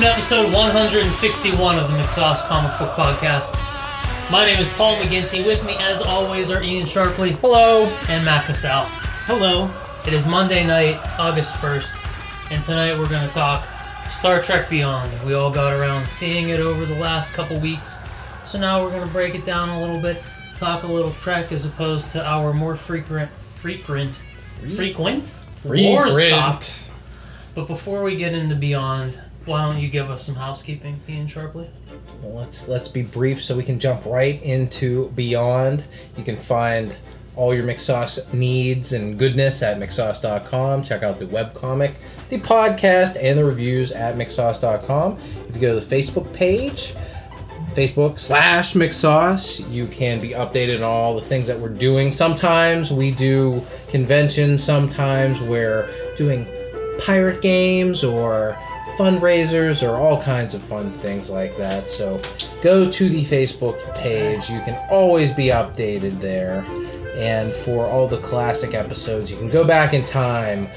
Welcome to episode 161 of the McSauce Comic Book Podcast. My name is Paul McGinty. With me, as always, are Ian Sharpley Hello. and Matt Cassell. Hello. It is Monday night, August 1st, and tonight we're going to talk Star Trek Beyond. We all got around seeing it over the last couple weeks, so now we're going to break it down a little bit, talk a little Trek as opposed to our more frequent, frequent, frequent Wars talk. But before we get into Beyond, why don't you give us some housekeeping, Ian Sharpley? Well, let's let's be brief so we can jump right into Beyond. You can find all your McSauce needs and goodness at McSauce.com. Check out the webcomic, the podcast, and the reviews at McSauce.com. If you go to the Facebook page, Facebook slash McSauce, you can be updated on all the things that we're doing. Sometimes we do conventions, sometimes we're doing pirate games or fundraisers or all kinds of fun things like that. So go to the Facebook page. You can always be updated there. And for all the classic episodes, you can go back in time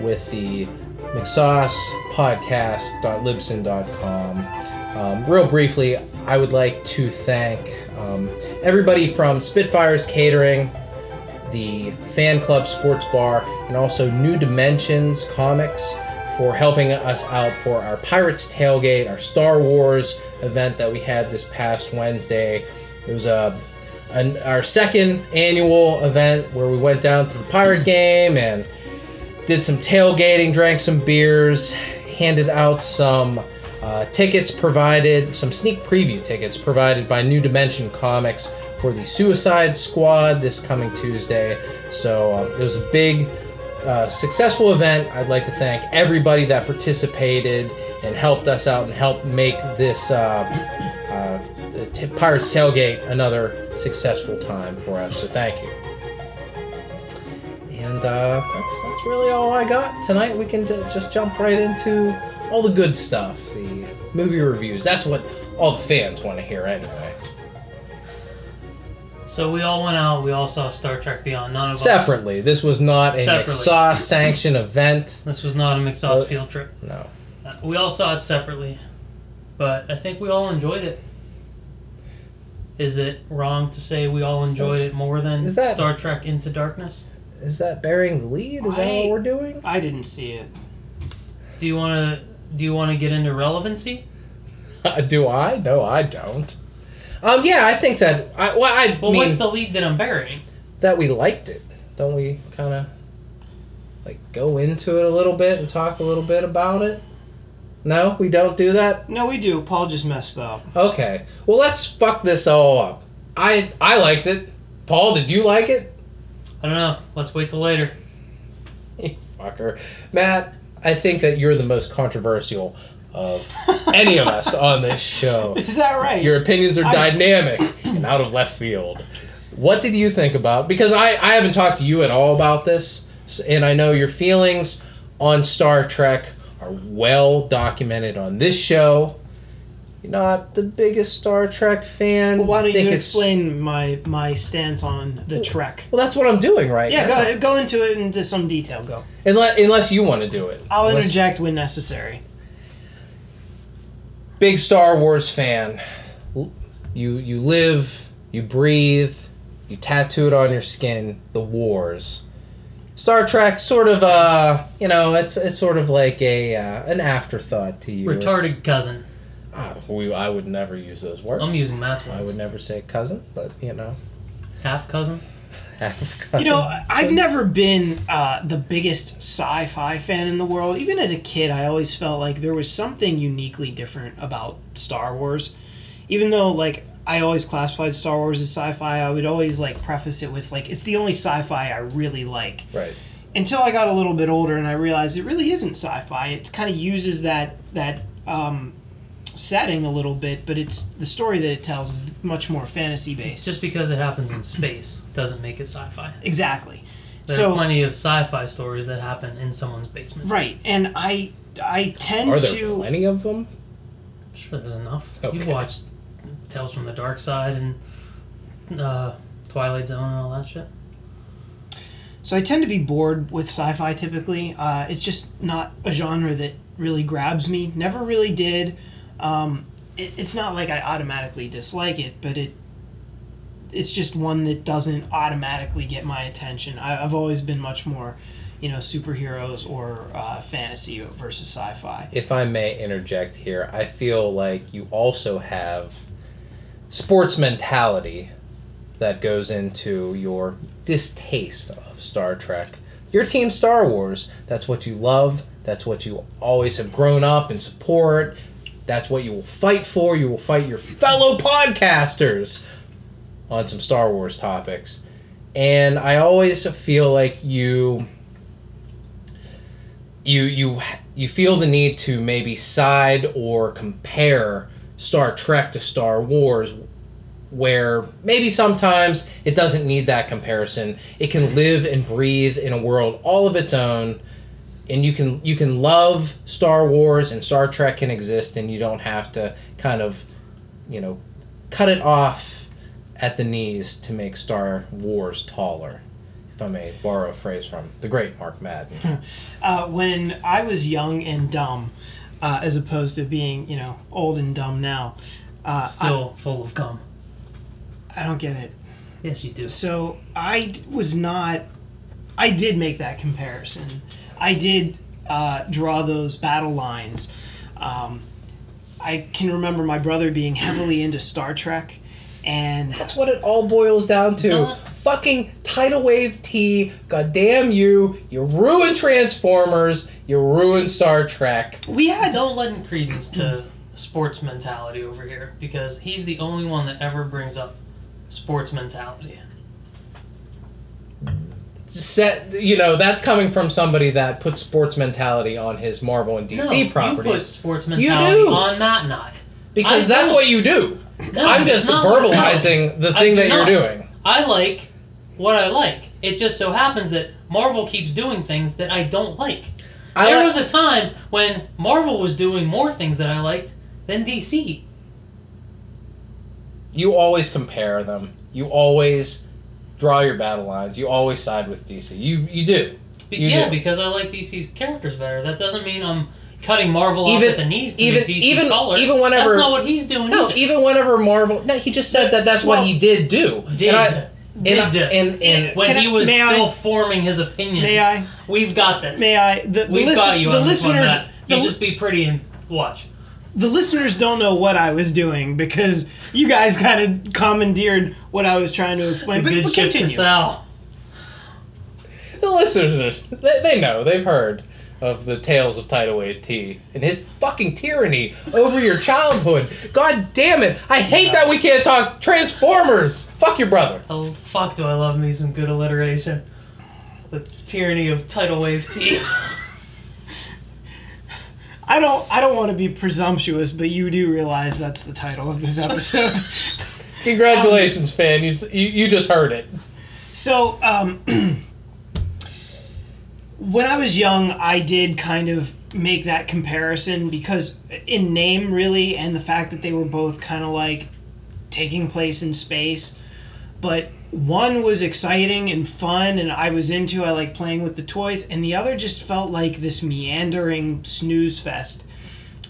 with the McSauce podcast.libsyn.com. Um, real briefly, I would like to thank um, everybody from Spitfires Catering, the Fan Club Sports Bar, and also New Dimensions Comics for helping us out for our Pirates Tailgate, our Star Wars event that we had this past Wednesday. It was a an, our second annual event where we went down to the pirate game and did some tailgating, drank some beers, handed out some uh, tickets provided, some sneak preview tickets provided by New Dimension Comics for the Suicide Squad this coming Tuesday. So um, it was a big, uh, successful event. I'd like to thank everybody that participated and helped us out and helped make this uh, uh, t- Pirates Tailgate another successful time for us. So thank you. And uh, that's that's really all I got tonight. We can ju- just jump right into all the good stuff, the movie reviews. That's what all the fans want to hear anyway. So we all went out, we all saw Star Trek Beyond. None of us. Separately, this was not a Separately. McSauce sanctioned event. This was not a McSauce Uh, field trip. No. Uh, We all saw it separately, but I think we all enjoyed it. Is it wrong to say we all enjoyed it more than that- Star Trek Into Darkness? Is that bearing the lead? Is that what we're doing? I didn't see it. Do you want to do you want to get into relevancy? Do I? No, I don't. Um, yeah, I think that. I, well, I Well, mean what's the lead that I'm burying? that we liked it. Don't we kind of like go into it a little bit and talk a little bit about it? No, we don't do that. No, we do. Paul just messed up. Okay. Well, let's fuck this all up. I I liked it. Paul, did you like it? I don't know. Let's wait till later. You fucker. Matt, I think that you're the most controversial of any of us on this show. Is that right? Your opinions are dynamic and out of left field. What did you think about? Because I, I haven't talked to you at all about this, and I know your feelings on Star Trek are well documented on this show. You're not the biggest Star Trek fan. well, why don't think you explain my my stance on the Trek? Well, that's what I'm doing right Yeah, now. go go into it into some detail. Go. Unless, unless you want to do it. I'll Unless- interject when necessary. Big Star Wars fan. You you live, you breathe, you tattoo it on your skin. The wars. Star Trek, sort of, uh, you know, it's it's sort of like a uh, an afterthought to you. Retarded It's- cousin. Ah, we, I would never use those words. I'm using Matt's I would never say cousin, but you know, Half cousin. You know. I've never been uh, the biggest sci-fi fan in the world. Even as a kid, I always felt like there was something uniquely different about Star Wars. Even though, like, I always classified Star Wars as sci-fi, I would always like preface it with like, it's the only sci-fi I really like. right. Until I got a little bit older and I realized it really isn't sci-fi. It kind of uses that that um, setting a little bit, but it's the story that it tells is much more fantasy based. Just because it happens in space doesn't make it sci-fi. Exactly. There so are plenty of sci-fi stories that happen in someone's basement. Right, and I I tend Are there to plenty of them? I'm Sure, there's enough. Okay. You've watched Tales from the Dark Side and uh, Twilight Zone and all that shit. so I tend to be bored with sci-fi typically. Uh, it's just not a genre that really grabs me. Never really did. Um, it, it's not like I automatically dislike it, but it it's just one that doesn't automatically get my attention. I, I've always been much more, you know, superheroes or uh, fantasy versus sci-fi. If I may interject here, I feel like you also have sports mentality that goes into your distaste of Star Trek. Your team Star Wars, that's what you love, that's what you always have grown up and support. That's what you will fight for. You will fight your fellow podcasters on some Star Wars topics. And I always feel like you you you you feel the need to maybe side or compare Star Trek to Star Wars where maybe sometimes it doesn't need that comparison. It can live and breathe in a world all of its own and you can you can love Star Wars and Star Trek can exist and you don't have to kind of you know cut it off at the knees to make Star Wars taller. If I may borrow a phrase from the great Mark Madden. Uh, when I was young and dumb, uh, as opposed to being, you know, old and dumb now, uh, Still full of gum. I, I don't get it. Yes, you do. So I d- was not. I did make that comparison. I did uh, draw those battle lines. Um, I can remember my brother being heavily into Star Trek, and That's what it all boils down to. Don't- Fucking tidal wave T. Goddamn you! You ruined Transformers. You ruined Star Trek. we had Don't lend credence to sports mentality over here because he's the only one that ever brings up sports mentality. Set, you know, that's coming from somebody that puts sports mentality on his Marvel and DC no, you put properties. sports You do. on Matt and I. because I that's don't. what you do. No, I'm just verbalizing the thing that not. you're doing. I like what I like. It just so happens that Marvel keeps doing things that I don't like. I there like- was a time when Marvel was doing more things that I liked than DC. you always compare them. You always draw your battle lines. You always side with DC. You you do. You yeah, do. because I like DC's characters better. That doesn't mean I'm cutting Marvel Even- off at the knees to even- make DC even- taller. even whenever- that's not what he's doing. No, either. even whenever Marvel. No, he just said that that's Well, what he did do. did And I- did and, and, and, when he was I- still forming his opinions. May I? We've got this. May I? The, the, We've listen- got you the on this one, listeners. Matt. the, just be pretty and watch. The listeners don't know what I was doing because you guys kind of commandeered what I was trying to explain. But, Good but ship to continue. sell. the listeners, they, they know, they've heard of the tales of Tidal Wave T and his fucking tyranny over your childhood. God damn it! I hate that we can't talk Transformers. Fuck your brother. Oh fuck! Do I love me some good alliteration? The tyranny of tidal wave T. I don't. I don't want to be presumptuous, but you do realize that's the title of this episode. Congratulations, fan. You, you you just heard it. So, um, when I was young, I did kind of make that comparison because, in name, really, and the fact that they were both kind of like taking place in space, but one was exciting and fun, and I was into. I like playing with the toys, and the other just felt like this meandering snooze fest.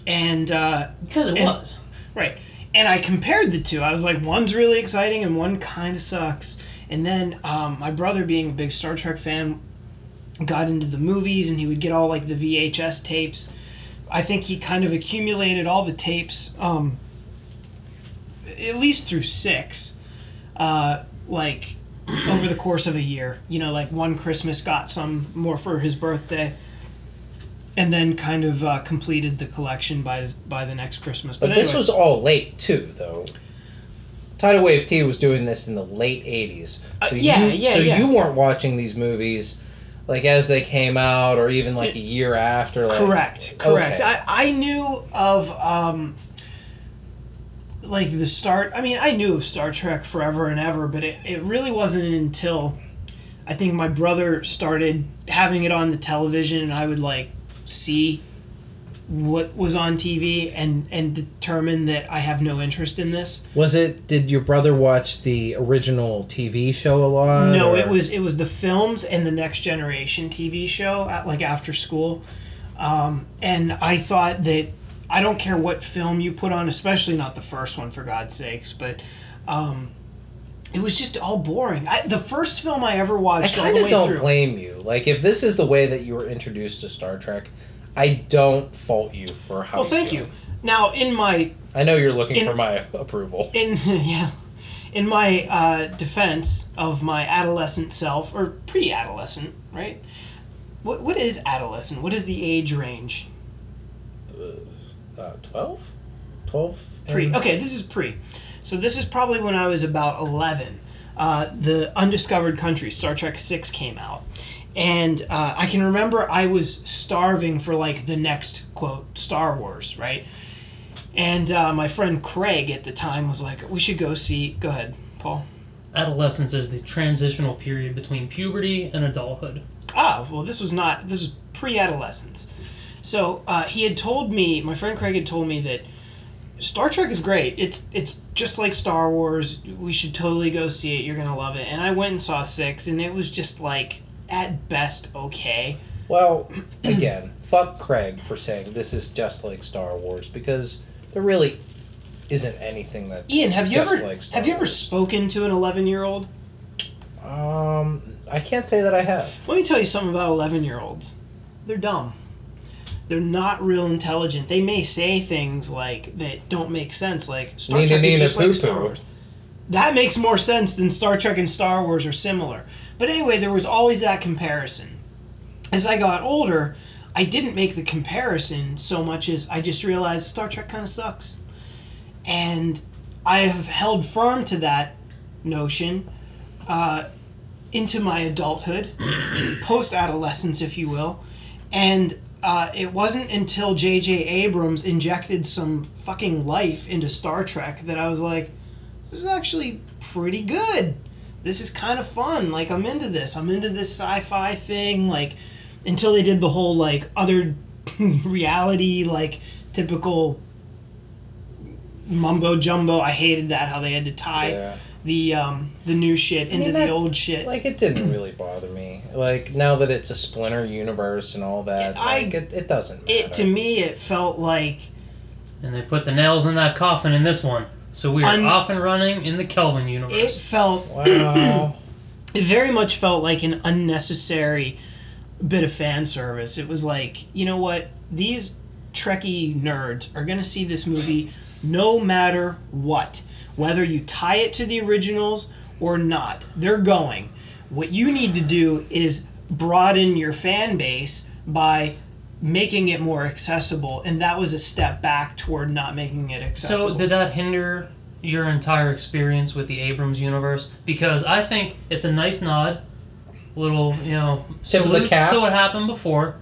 And uh, Because it And- was. Right. And I compared the two. I was like, one's really exciting and one kind of sucks. And then um, my brother, being a big Star Trek fan, got into the movies and he would get all like the VHS tapes. I think he kind of accumulated all the tapes, um, at least through six, uh, like over the course of a year. You know, like one Christmas got some more for his birthday. And then kind of uh, completed the collection by by the next Christmas. But But, this anyway. was all late too, though. Tidal Wave T was doing this in the late '80s, so Uh, yeah, you yeah, so yeah. you weren't watching these movies like as they came out, or even like a year after. Like, Correct, correct. Okay. I, I knew of um, like the start. I mean, I knew of Star Trek forever and ever, but it, it really wasn't until I think my brother started having it on the television, and I would like see what was on TV and and determine that I have no interest in this. Was it? Did your brother watch the original TV show a lot? No, or- it was it was the films and the Next Generation TV show at like after school. Um, and I thought that I don't care what film you put on, especially not the first one for God's sakes, but um, it was just all boring. I, the first film I ever watched I kind of don't through. blame you. Like, if this is the way that you were introduced to Star Trek, I don't fault you for how. well, thank feel. you. Now, in my I know you're looking In- for my approval. in yeah, in my uh, defense of my adolescent self or pre-adolescent, right? What what is adolescent? What is the age range? Uh, 12? 12? Pre. Okay, this is pre. So this is probably when I was about eleven. Uh, the Undiscovered Country, Star Trek Six, came out, and uh, I can remember I was starving for like the next quote Star Wars, right? And uh, my friend Craig at the time was like, "We should go see." Go ahead, Paul. Adolescence is the transitional period between puberty and adulthood. Ah, well, this was not. This was pre-adolescence. So uh, he had told me, my friend Craig had told me that Star Trek is great. It's it's just like Star Wars. We should totally go see it. You're gonna love it. And I went and saw six, and it was just like at best okay. Well, again, fuck Craig for saying this is just like Star Wars because there really isn't anything that. Ian, have you just ever like have you ever Wars. spoken to an 11 year old? Um, I can't say that I have. Let me tell you something about 11 year olds. They're dumb. They're not real intelligent. They may say things like that don't make sense, like Star Nina, Trek is Nina, just like Star. Wars. That makes more sense than Star Trek and Star Wars are similar. But anyway, there was always that comparison. As I got older, I didn't make the comparison so much as I just realized Star Trek kind of sucks. And I have held firm to that notion uh, into my adulthood, post adolescence, if you will. And uh, it wasn't until J.J. Abrams injected some fucking life into Star Trek that I was like, this is actually pretty good. This is kind of fun. Like, I'm into this. I'm into this sci fi thing. Like, until they did the whole, like, other reality, like, typical mumbo jumbo. I hated that, how they had to tie Yeah. The um, the new shit into mean, the old shit. Like it didn't really bother me. Like now that it's a splinter universe and all that, I- like it, it doesn't matter. it to me it felt like And they put the nails in that coffin in this one. So we are Un- off and running in the Kelvin universe. it felt Wow. it very much felt like an unnecessary bit of fan service it was like you know what these trekkie nerds are going to see this movie no matter what whether you tie it to the originals or not they're going what you need to do is broaden your fan base by making it more accessible and that was a step back toward not making it accessible So did that hinder your entire experience with the Abrams universe? Because I think it's a nice nod, little you know Tip salute cap. to what happened before.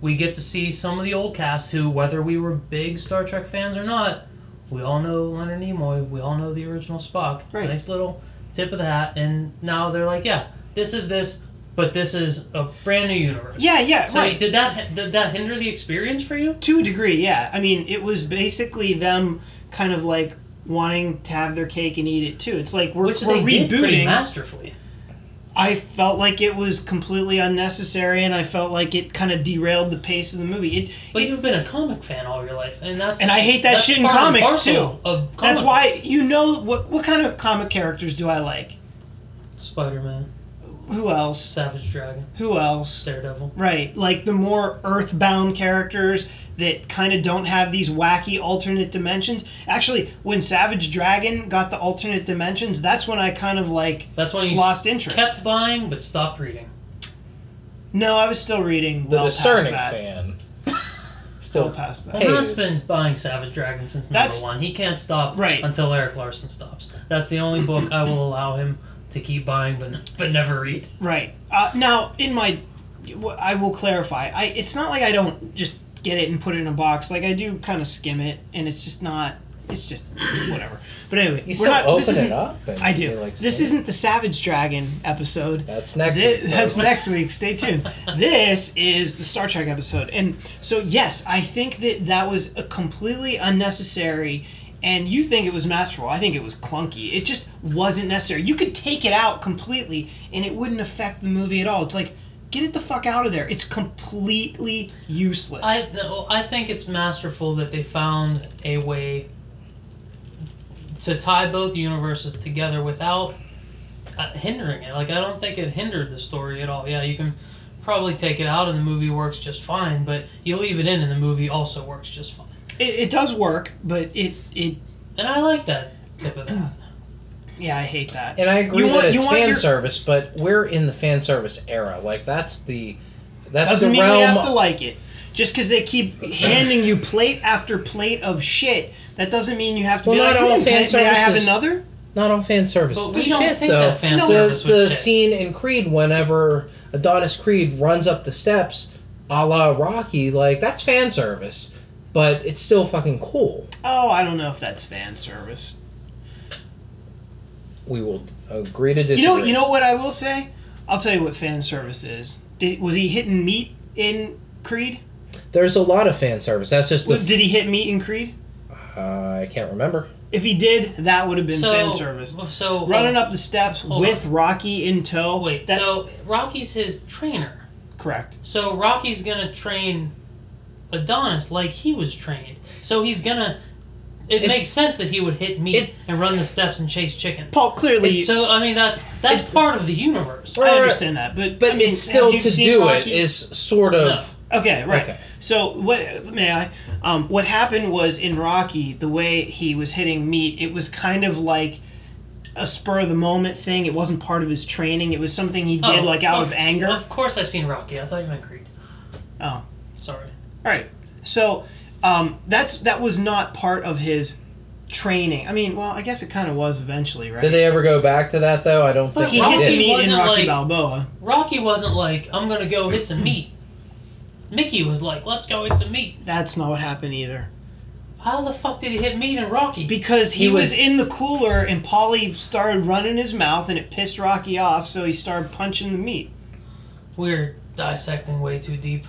We get to see some of the old cast who, whether we were big Star Trek fans or not, we all know Leonard Nimoy. We all know the original Spock. Right. Nice little tip of the hat, and now they're like, yeah, this is this, but this is a brand new universe. yeah yeah So right. did that did that hinder the experience for you? to a degree yeah i mean it was basically them kind of like wanting to have their cake and eat it too it's like we're, Which we're they did pretty rebooting masterfully. I felt like it was completely unnecessary and i felt like it kind of derailed the pace of the movie. It, But it- you've been a comic fan all your life, and that's and i hate that shit in comics too. Of that's why books. you know what what kind of comic characters do i like? Spider-Man, who else? Savage Dragon, who else? Daredevil. Right, like the more earthbound characters that kind of don't have these wacky alternate dimensions. Actually, when Savage Dragon got the alternate dimensions, that's when I kind of like That's when you lost interest. kept buying but stopped reading. No, I was still reading the well past discerning that. fan. Well Still, past that. Well, Hey, Matt's it's- been buying Savage Dragon since number That's- one. He can't stop Right. until Erik Larsen stops. That's the only book I will allow him to keep buying but but never read. Right. Uh, now, in my, I will clarify. I it's not like I don't just get it and put it in a box. Like I do kind of skim it, and it's just not. It's just whatever. But anyway, you we're still not. this open isn't. it up. I do. like, this isn't the Savage Dragon episode. That's next. Thi- week, that's next week. Stay tuned. This is the Star Trek episode, and so yes, I think that that was a completely unnecessary. And you think it was masterful? I think it was clunky. It just wasn't necessary. You could take it out completely, and it wouldn't affect the movie at all. It's like Get it the fuck out of there. It's completely useless. I I think it's masterful that they found a way to tie both universes together without uh, hindering it. Like I don't think it hindered the story at all. Yeah, you can probably take it out and the movie works just fine, but you leave it in and the movie also works just fine. it, it does work, but it it And I like that tip of that. Yeah, I hate that. And I agree You that want- it's you want fan your- service, but we're in the fan service era. Like that's the that's Doesn't the mean realm. you have to like it. Just because they keep handing you plate after plate of shit, that doesn't mean you have to Well, be not like, all "Hmm, fan may, may I have another? Not all fan service. But is we don't shit, think though. that fan No, the, service was the shit. scene in Creed, whenever Adonis Creed runs up the steps, a la Rocky, like that's fan service, but it's still fucking cool. Oh, I don't know if that's fan service. We will agree to disagree. You know, you know what I will say? I'll tell you what fan service is. Did, was he hitting meat in Creed? There's a lot of fan service. That's just the. Was- Did he hit meat in Creed? uh, I can't remember. If he did, that would have been So fan service. So Running up the steps hold with Rocky in tow. Wait, that, so Rocky's his trainer. correct. So Rocky's gonna train Adonis like he was trained. So he's gonna. It It's- makes sense that he would hit meat it- and run the steps and chase chicken. Paul clearly. So I mean that's that's It- part of the universe. I understand that, but But I mean, it's still to do Rocky? it is sort of. Okay, right. Okay. So what may I? Um, what happened was in Rocky, the way he was hitting meat, it was kind of like a spur of the moment thing. It wasn't part of his training. It was something he did Oh, like out of, anger. Of course, I've seen Rocky. I thought you meant Creed. Oh, Sorry. all right. So um, that's that was not part of his training. I mean, well, I guess it kind of was eventually, right? Did they ever go back to that though? I don't think But he hit Rocky the did. meat in wasn't Rocky like- Balboa. Rocky wasn't like I'm gonna go hit some meat. Mickey was like, let's go hit some meat. That's not what happened either. How the fuck did he hit meat in Rocky? Because he, He was, was- in the cooler and Paulie started running his mouth and it pissed Rocky off, so he started punching the meat. We're dissecting way too deep.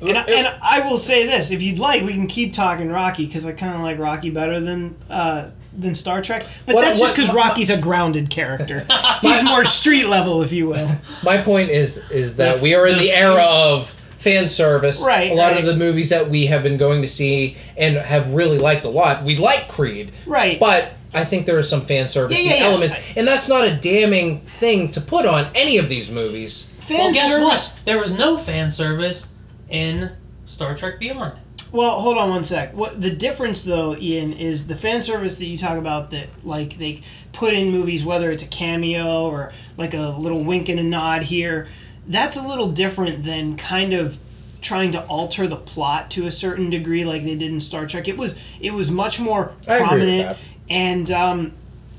And I, and I will say this: if you'd like, we can keep talking Rocky because I kind of like Rocky better than uh, than Star Trek. But What- that's just what- because Rocky's a grounded character. He's more street level, if you will. My point is is that The- we are in the- the era of fan service. Right, A lot right. of the movies that we have been going to see and have really liked a lot. We like Creed, Right. but I think there are some fan service Yeah, yeah, yeah. elements, and that's not a damning thing to put on any of these movies. Fan well, guess service. what? There was no fan service in Star Trek Beyond. Well, hold on one sec. What the difference though, Ian, is the fan service that you talk about that like they put in movies, whether it's a cameo or like a little wink and a nod here. That's a little different than kind of trying to alter the plot to a certain degree, like they did in Star Trek. It was it was much more I agree with prominent that. and um,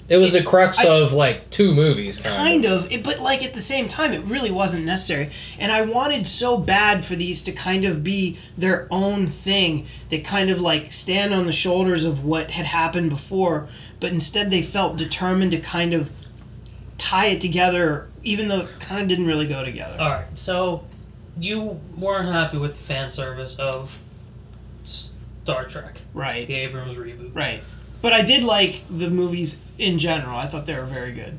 It was the crux I- of like two movies, kind, kind of it, but like at the same time it really wasn't necessary. And i wanted so bad for these to kind of be their own thing. They kind of like stand on the shoulders of what had happened before but instead they felt determined to kind of tie it together even though it kind of didn't really go together. All right, so you weren't happy with the fan service of Star Trek, right. The Abrams reboot. right but i did like the movies in general i thought they were very good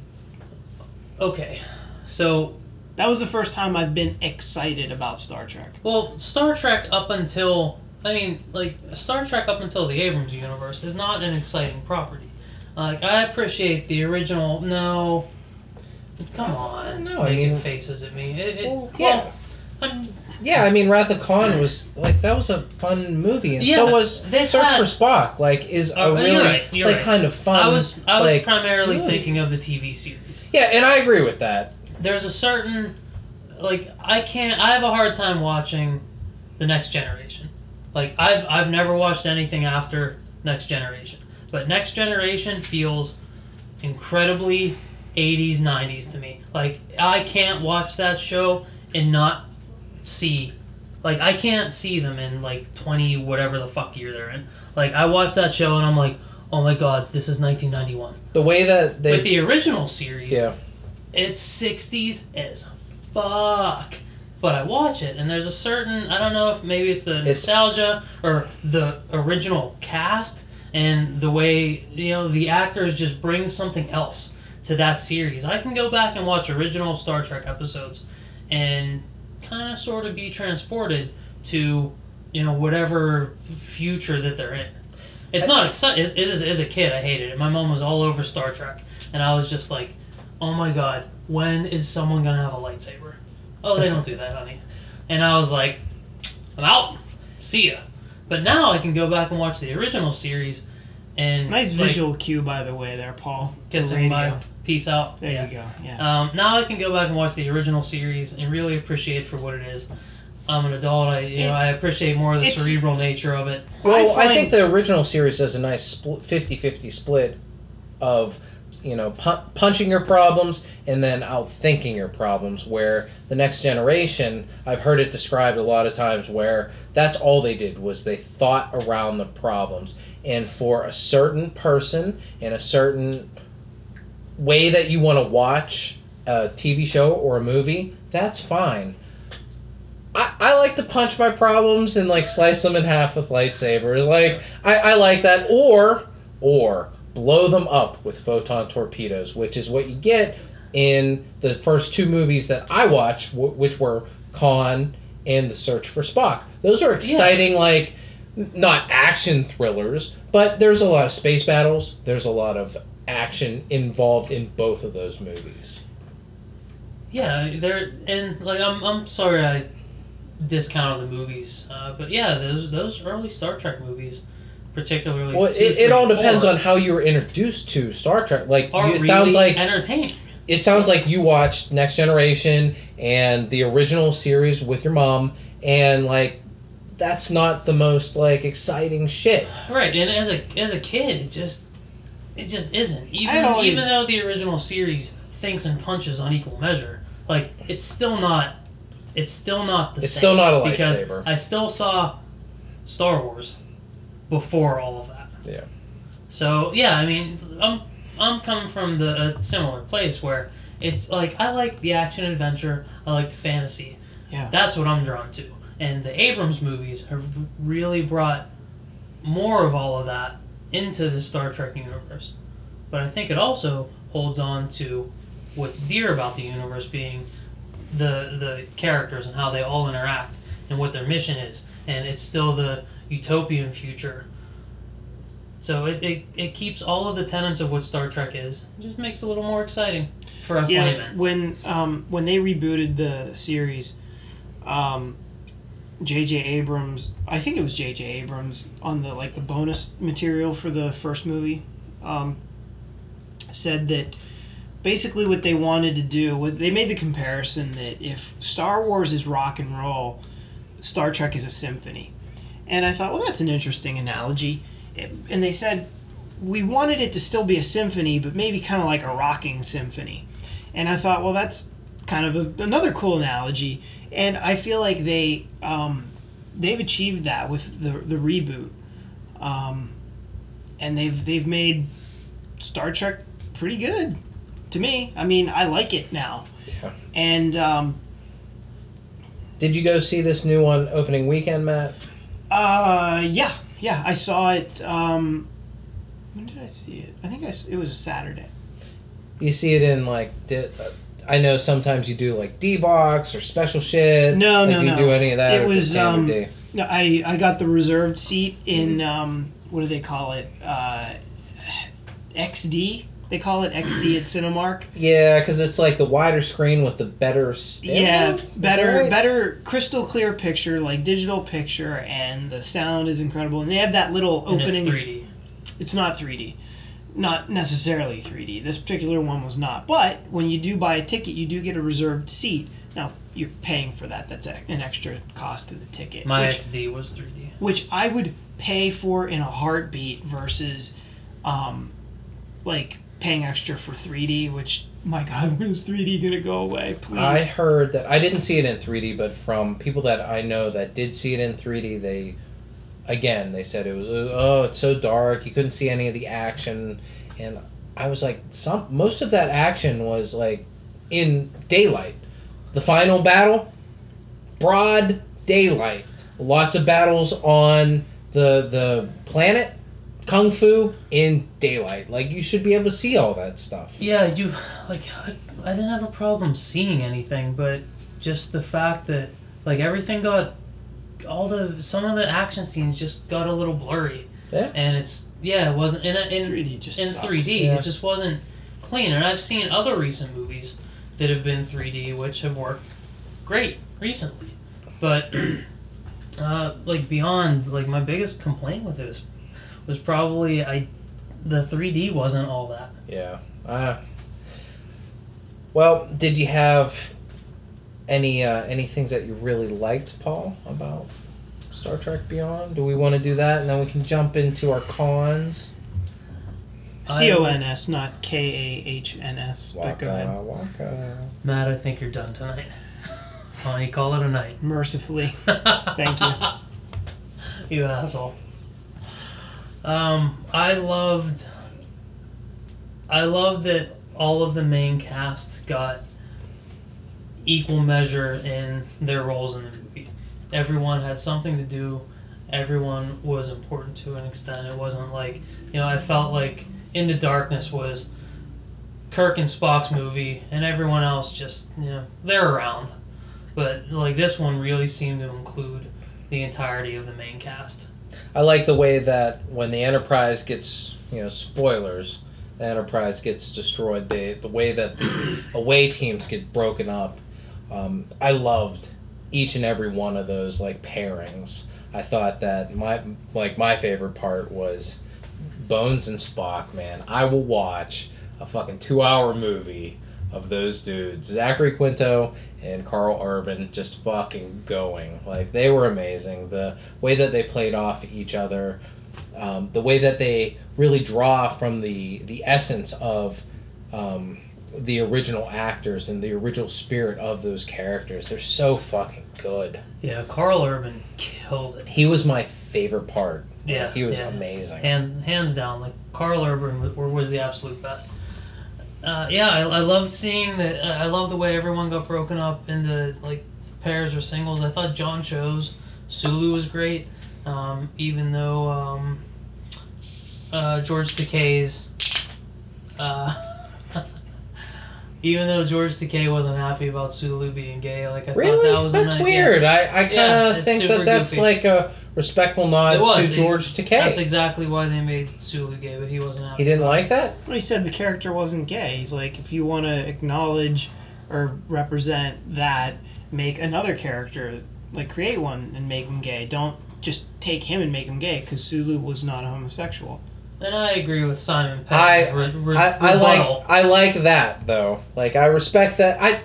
Okay, so that was the first time i've been excited about star trek well, Star Trek up until I mean, like Star Trek up until the Abrams universe is not an exciting property. Like I appreciate the original. No, come on, No, I making mean- faces at me. It, it, Well, well, yeah. I'm, Yeah, I mean, Wrath of Khan was like that was a fun movie, and Yeah, so was Search had- for Spock. Like, is a Oh, you're really right, you're like right. kind of fun. I was I was like, primarily thinking of the TV series. Yeah, and I agree with that. There's a certain like I can't I have a hard time watching the next generation. Like I've I've never watched anything after Next Generation. But Next Generation feels incredibly 80s 90s to me. Like I can't watch that show and not see like I can't see them in like 20 whatever the fuck year they're in. Like I watch that show and I'm like, "Oh my god, this is 1991." The way that they, But the original series yeah, it's 60s as fuck. But I watch it, and there's a certain I don't know if maybe it's the It's- nostalgia or the original cast and the way you know the actors just bring something else to that series, I can go back and watch original Star Trek episodes and kind of sort of be transported to you know whatever future that they're in. It's not exciting. As, as a kid, I hated it. My mom was all over Star Trek, and I was just like, "Oh my god, when is someone gonna have a lightsaber?" Oh, they don't do that, honey. And I was like, "I'm out. See ya." But now I can go back and watch the original series, and Nice like, visual cue, by the way, there, Paul. kissing my. Peace out. There Yeah. you go. Yeah. Um, now I can go back and watch the original series and really appreciate it for what it is. I'm an adult. I you know I appreciate more of the cerebral nature of it. Well, I, find- think the original series does a nice split, 50-50 split of you know pu- punching your problems and then outthinking your problems. Where the next generation, I've heard it described a lot of times where that's all they did was they thought around the problems, and for a certain person and a certain way that you want to watch a TV show or a movie, that's fine. I, I like to punch my problems and like slice them in half with lightsabers. Like I, I like that. Or or blow them up with photon torpedoes, which is what you get in the first two movies that I watched, w- which were Khan and The Search for Spock. Those are exciting, like not action thrillers, but there's a lot of space battles. There's a lot of action involved in both of those movies. Yeah, they're and like I'm I'm sorry I discounted the movies, uh, but yeah, those those early Star Trek movies, particularly Well, two, it, it all depends four, on how you were introduced to Star Trek. Like Are you- it really sounds like entertaining. it sounds like you watched Next Generation and the original series with your mom, and like that's not the most like exciting shit. Right, and as a as a kid, it just it just isn't. Even always- even though the original series thinks and punches on equal measure, like it's still not. It's still not the It's same. still not a because lightsaber. I still saw Star Wars before all of that. Yeah. So yeah, I mean, I'm I'm coming from the a similar place where it's like I like the action adventure, I like the fantasy. Yeah. That's what I'm drawn to. And the Abrams movies have really brought more of all of that into the Star Trek universe. But I think it also holds on to what's dear about the universe being the the characters and how they all interact and what their mission is. And it's still the utopian future. So it, it, it keeps all of the tenets of what Star Trek is. It just makes it a little more exciting for us yeah, laymen. when um, when they rebooted the series, um, J.J. Abrams, I think it was J.J. Abrams on the like the bonus material for the first movie, um, said that basically what they wanted to do, what they made the comparison that if Star Wars is rock and roll, Star Trek is a symphony, and I thought, well, that's an interesting analogy, and they said we wanted it to still be a symphony, but maybe kind of like a rocking symphony. And I thought, well, that's kind of a, another cool analogy. And I feel like they um, they've achieved that with the the reboot, um, and they've they've made Star Trek pretty good to me. I mean, I like it now. Yeah. And um, Did you go see this new one opening weekend, Matt? uh, yeah, yeah, I saw it. Um, when did I see it? I think I it was a Saturday. You see it in like. Di- uh, I know sometimes you do like D box or special shit. No, like, no, do you no. do any of that? It was, um, D? No, I, I got the reserved seat in um, what do they call it? Uh, XD. They call it XD at Cinemark. Yeah, because it's like the wider screen with the better. Stereo? Yeah, better right? better crystal clear picture, like digital picture, and the sound is incredible. And they have that little And opening. it's 3D. It's not 3D. Not necessarily 3D. This particular one was not. But when you do buy a ticket, you do get a reserved seat. Now, you're paying for that. That's a- an extra cost to the ticket. My which- XD was 3D. which I would pay for in a heartbeat versus, um, like paying extra for 3D. Which my God, when is 3D gonna go away? Please. I heard that I didn't see it in 3D, but from people that I know that did see it in 3D, they again they said it was oh it's so dark you couldn't see any of the action, and I was like some most of that action was like in daylight. The final battle, broad daylight. Lots of battles on the the planet, kung fu in daylight. Like you should be able to see all that stuff. Yeah, you like I, I didn't have a problem seeing anything, but just the fact that like everything got all the some of the action scenes just got a little blurry. Yeah. And it's yeah, it wasn't in a, in 3D just in sucks. 3D. Yeah. It just wasn't clean. And I've seen other recent movies that have been 3D which have worked great recently. But uh, like beyond like my biggest complaint with this was probably I the 3D wasn't all that. Yeah. Uh, well, did you have any uh, any things that you really liked, Paul, about Star Trek Beyond? Do we want to do that, and then we can jump into our cons? C O N S, not K A H N S. But go ahead. Waka, waka. Matt, I think you're done tonight. Why don't you call it a night? Mercifully. Thank you. you asshole. Um, I loved. I loved that all of the main cast got equal measure in their roles in the movie. Everyone had something to do. Everyone was important to an extent. It wasn't like you know. I felt like Into Darkness was Kirk and Spock's movie, and everyone else just you know they're around. But like this one really seemed to include the entirety of the main cast. I like the way that when the Enterprise gets, you know, spoilers, the Enterprise gets destroyed. The the way that the away teams get broken up. Um, I loved each and every one of those like pairings. I thought that my like my favorite part was Bones and Spock. Man, I will watch a fucking two hour movie of those dudes, Zachary Quinto and Karl Urban, just fucking going. Like they were amazing. The way that they played off each other, um, the way that they really draw from the the essence of um, the original actors and the original spirit of those characters. They're so fucking good. Yeah, Karl Urban killed it. He was my favorite part. Yeah, he was yeah. amazing. Hands hands down, like Karl Urban was, the absolute best. Uh, yeah, I, I loved seeing that. Uh, I love the way everyone got broken up into like pairs or singles. I thought John Cho's Sulu was great, um, even though um, uh, George Takei's. Uh, even though George Takei wasn't happy about Sulu being gay, like I thought that was a that's nice- weird. I, I kind of Yeah, think that that's goofy. like a respectful nod It was. to George Takei. That's exactly why they made Sulu gay, but he wasn't happy. he didn't like that? Well, he said the character wasn't gay. He's like, if you want to acknowledge or represent that, make another character, like create one and make him gay. Don't just take him and make him gay, because Sulu was not a homosexual. And I agree with Simon I- re- re- I, I rebuttal. like I like that though. Like I respect that. I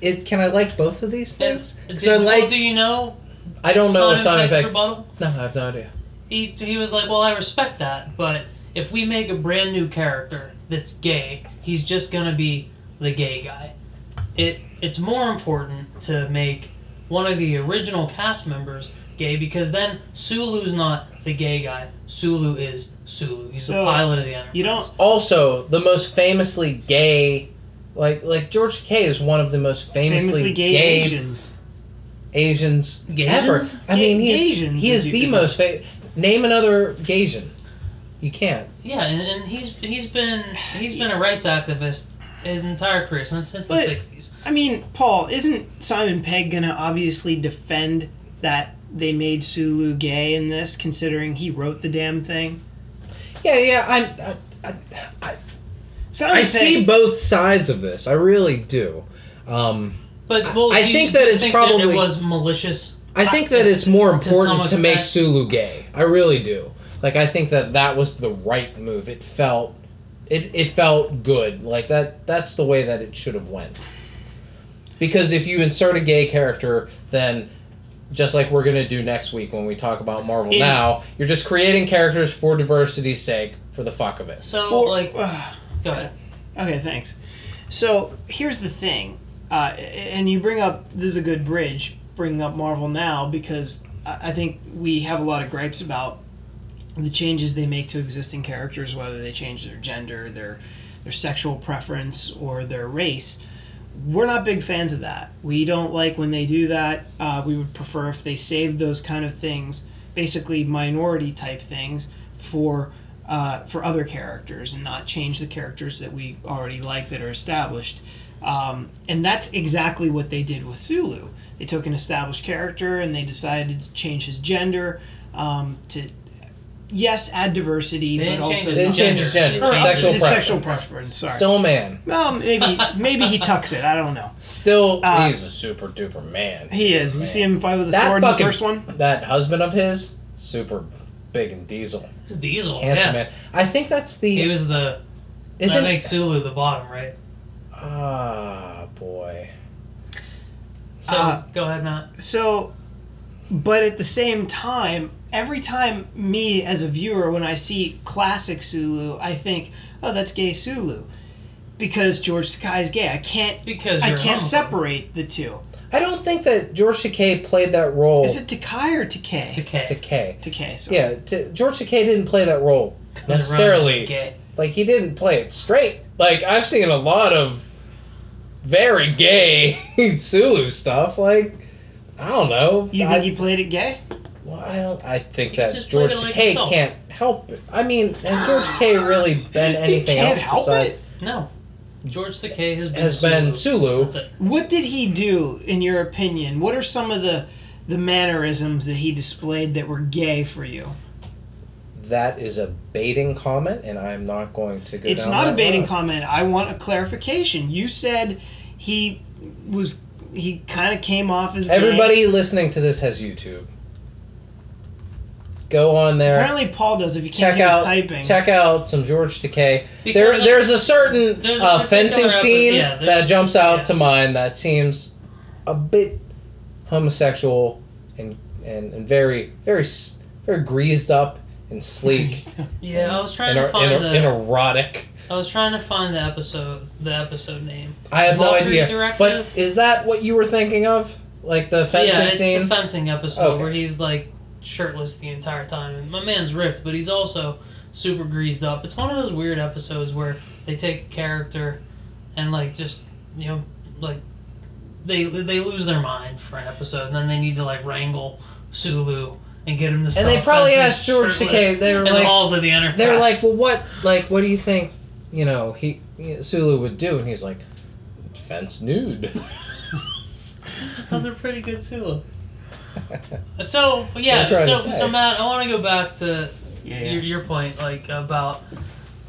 it can I like both of these things because I like do you know I don't know what Simon Pegg. rebuttal? No, I have no idea. He, he was like, well, I respect that, but if we make a brand new character that's gay, he's just gonna be the gay guy. It it's more important to make one of the original cast members gay because then Sulu's not the gay guy. Sulu is Sulu. He's the pilot of the Enterprise. you don't- Also, the most famously gay, like like George K is one of the most famously, Famously gay, gay Asians. Asians Gaysians? ever. I mean, Ga- he's Gaysians, he is you the most fa- Name another Gaysian. You can't. Yeah, and, and he's he's been he's been a rights activist his entire career since since the '60s. I mean, Paul, isn't Simon Pegg gonna obviously defend that they made Sulu gay in this, considering he wrote the damn thing? Yeah, yeah. I'm. I, I, I, Simon I Pegg, see both sides of this. I really do. Um, But well, I do you- think that you it's think probably- it was malicious. I think that It's- it's more important to make. Sulu gay. I really do. Like I think that that was the right move. It felt, it, it felt good. Like that. That's the way that it should have went. Because if you insert a gay character, then just like we're gonna do next week when we talk about Marvel In- now, you're just creating characters for diversity's sake for the fuck of it. So Or- like, Ugh. go ahead. Okay, thanks. So here's the thing, uh, and you bring up this is a good bridge, bringing up Marvel now because I I think we have a lot of gripes about the changes they make to existing characters, whether they change their gender, their their sexual preference, or their race. We're not big fans of that. We don't like when they do that. Uh, we would prefer if they saved those kind of things, basically minority type things, for uh, for other characters and not change the characters that we already like that are established. Um, and that's exactly what they did with Sulu. They took an established character and they decided to change his gender um, to, yes, add diversity, They but also change his Didn't change gender. Or Sexual his preference. sexual preference. Sorry. Still man. well, maybe maybe he tucks it. I don't know. Still, Uh, he's a super duper man. He is. You see him fight with a That sword in the first one. That husband of his, super big and diesel, It's Diesel. handsome yeah. man. I think that's the. He was the. that isn't makes Sulu the bottom, right? ah boy. So Uh, go ahead, Matt. So, but at the same time, every time me as a viewer, when I see classic Sulu, I think, oh, that's gay Sulu. Because George Takei is gay. I can't. Because I can't homophobe. separate the two. I don't think that George Takei played that role. Is it Takei or Takei? Takei. Takei? Takei. Sorry. Yeah, t- George Takei didn't play that role 'Cause it rhymes with necessarily. Like he didn't play it straight. Like I've seen a lot of very gay Sulu stuff. Like I don't know. You I, think he played it gay? Well, I don't. I think He that just George played it like Takei himself. can't help it. I mean, has George K really been anything he can't else help besides it. No. George Takei has been has Sulu. been Sulu? That's it. What did he do, in your opinion? What are some of the the mannerisms that he displayed that were gay for you? That is a baiting comment, and I'm not going to go. It's down not a baiting road. comment. I want a clarification. You said he was he kind of came off as gay. Everybody listening to this has YouTube. Go on there. Apparently, Paul does. If you can't check hear out us typing, check out some George Takei. Because There, of- there's a certain there's a uh, fencing epi- scene yeah, that jumps out yeah. to mind that seems a bit homosexual and and, and very very very greased up and sleek Yeah, I was trying and, to er- find and, the. er- and erotic. I was trying to find the episode. The episode name. I have no idea. Directive? But is that what you were thinking of? Like the fencing yeah, it's scene? the fencing episode Okay. where he's like shirtless the entire time. And my man's ripped, but he's also super greased up. It's one of those weird episodes where they take a character and like just you know like they they lose their mind for an episode, and then they need to like wrangle Sulu and get him to. And they probably fencing asked George shirtless Takei, they were in the like- halls of the Enterprise. They're like, well, what? Like, what do you think? You know, he Sulu would do, and he's like, fence nude. Those are pretty good Sulu. So yeah, so so Matt, I want to go back to Yeah, your, yeah. your point, like about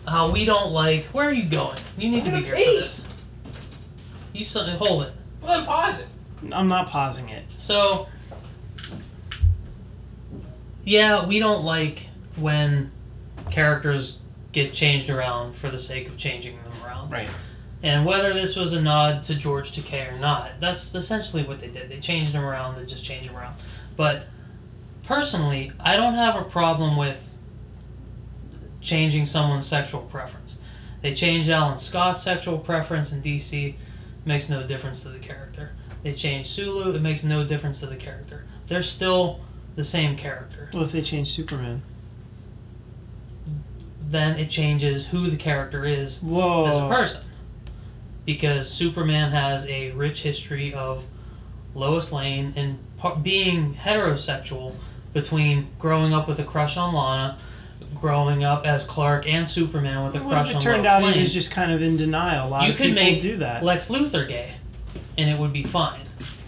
how we don't like. Where are you going? You need to I'm be gonna here pee. for this. You something? Hold it. well, then pause it. I'm not pausing it. So yeah, we don't like when characters get changed around for the sake of changing them around. Right. And whether this was a nod to George Takei or not, that's essentially what they did. They changed him around to just changed him around. But personally, I don't have a problem with changing someone's sexual preference. They changed Alan Scott's sexual preference in DC, makes no difference to the character. They changed Sulu, it makes no difference to the character. They're still the same character. Well, if they change Superman. Then it changes who the character is Whoa. as a person. Because Superman has a rich history of Lois Lane and par- being heterosexual between growing up with a crush on Lana, growing up as Clark and Superman with a crush it on turned Lois out Lane. he was just kind of in denial? A lot you of could people make do that. Lex Luthor gay, and it would be fine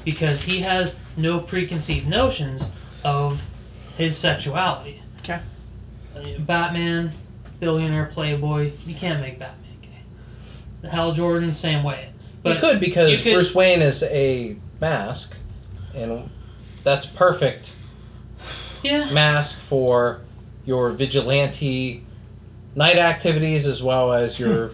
because he has no preconceived notions of his sexuality. Okay. Uh, Batman, billionaire playboy, you can't make Batman. Hal Jordan, same way. you could because you could- Bruce Wayne is a mask, and that's perfect yeah, mask for your vigilante night activities as well as your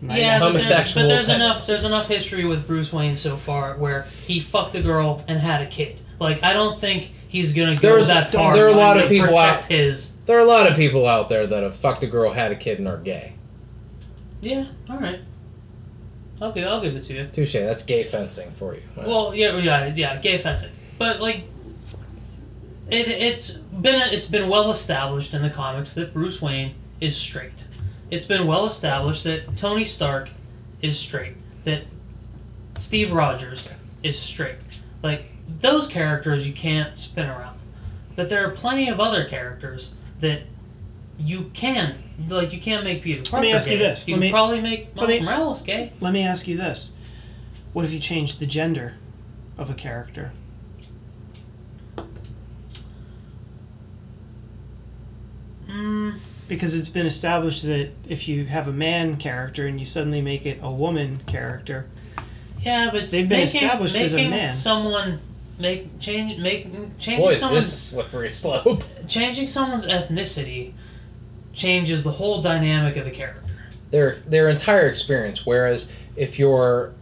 hmm. yeah, but, there- homosexual but there's enough. There's enough history with Bruce Wayne so far where he fucked a girl and had a kid. Like I don't think he's gonna go There's- that far. there are a lot to of people protect out- his. There are a lot of people out there that have fucked a girl, had a kid, and are gay. Yeah, all right. Okay, I'll give it to you. Touche. That's gay fencing for you. Well, yeah, yeah, yeah, gay fencing, but like, it it's been it's been well established in the comics that Bruce Wayne is straight. It's been well established that Tony Stark is straight. That Steve Rogers is straight. Like those characters, you can't spin around. But there are plenty of other characters that you can like you can't make Peter Parker me ask you this. You Let can me- probably make let me- Morales gay. Let me ask you this: What if you change the gender of a character? Mm, Because it's been established that if you have a man character and you suddenly make it a woman character, yeah, but They've been making, established as a man. Someone make change make changing Boy, is someone's this a slippery slope. changing someone's ethnicity changes the whole dynamic of the character. Their their entire experience. Whereas if you're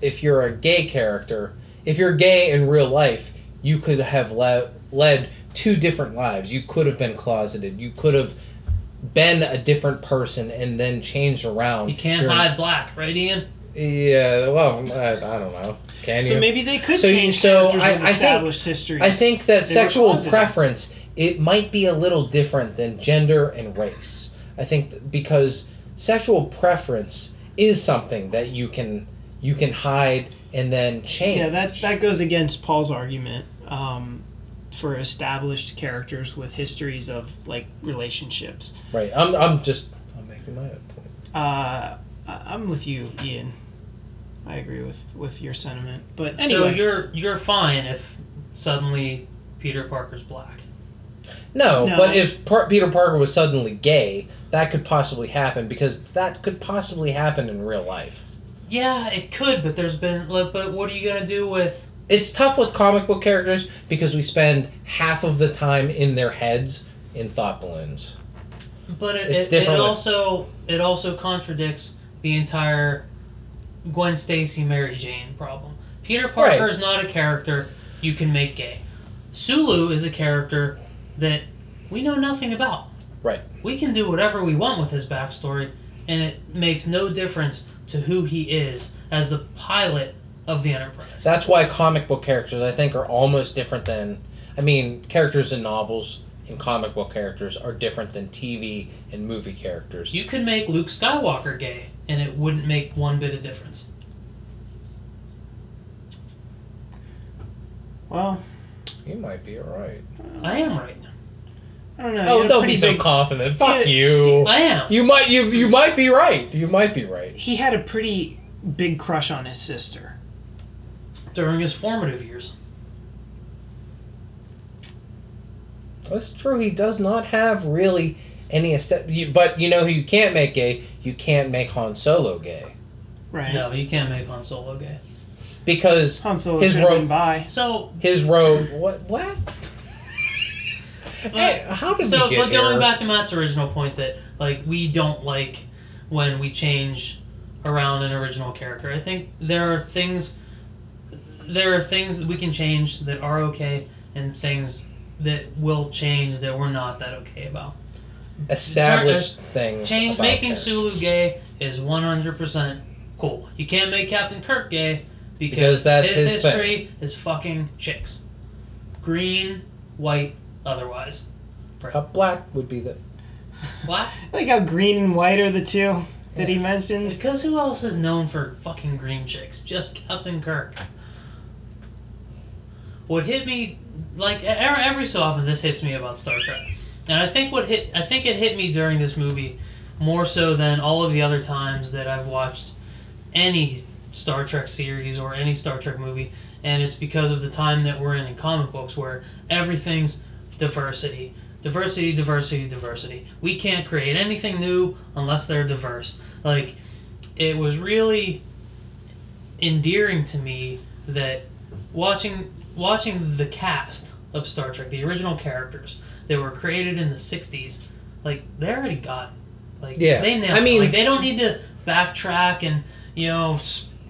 if you're a gay character, if you're gay in real life, you could have le- led two different lives. You could have been closeted. You could have been a different person and then changed around. You can't during- hide black, right, Ian? Yeah, well, I, I don't know. Can so you? maybe they could So you- change so characters I- with I think- established histories. I think that They sexual closeted. preference it might be a little different than gender and race. I think because sexual preference is something that you can you can hide and then change. Yeah, that that goes against Paul's argument um, for established characters with histories of like relationships. right. I'm I'm just I'm making my own point. Uh, I- I'm with you, Ian. I agree with with your sentiment. But anyway. So anyway, you're you're fine if suddenly Peter Parker's black. No, No. but if Par- Peter Parker was suddenly gay, that could possibly happen because that could possibly happen in real life. Yeah, it could, but there's been like, but what are you gonna do with? It's tough with comic book characters because we spend half of the time in their heads in thought balloons. But it, it, it also it also contradicts the entire Gwen Stacy Mary Jane problem. Peter Parker Right. is not a character you can make gay. Sulu is a character that we know nothing about. Right. We can do whatever we want with his backstory, and it makes no difference to who he is as the pilot of the Enterprise. That's why comic book characters, I think, are almost different than. I mean, characters in novels and comic book characters are different than TV and movie characters. You could make Luke Skywalker gay, and it wouldn't make one bit of difference. well, You might be right. I am right. I don't know. Oh, don't be so big- confident. Fuck Yeah. you. I am. You might you you might be right. You might be right. He had a pretty big crush on his sister. During his formative years. That's true. He does not have really any aesthetic. But you know who you can't make gay? You can't make Han Solo gay Right. No, you can't make Han Solo gay. because Han Solo His could have ro- been by. So, his road. What what? Hey, how did so we get but going here? back to Matt's original point that like we don't like when we change around an original character. I think there are things there are things that we can change that are okay and things that will change that we're not that okay about. established uh, things. Change making characters. Sulu gay is one hundred percent cool. You can't make Captain Kirk gay because, Because that's his, his history is fucking chicks. Green, white, otherwise. Uh, black would be the. Black? I like how green and white are the two that he mentions. Because who else is known for fucking green chicks? Just Captain Kirk. What hit me, like every, every so often, this hits me about Star Trek, and I think what hit, I think it hit me during this movie more so than all of the other times that I've watched any Star Trek series or any Star Trek movie, and it's because of the time that we're in in comic books where everything's diversity. Diversity, diversity, diversity. We can't create anything new unless they're diverse. Like, it was really endearing to me that watching watching the cast of Star Trek, the original characters that were created in the '60s, like they already got, it. like Yeah. they nailed. I it. mean- like they don't need to backtrack and you know,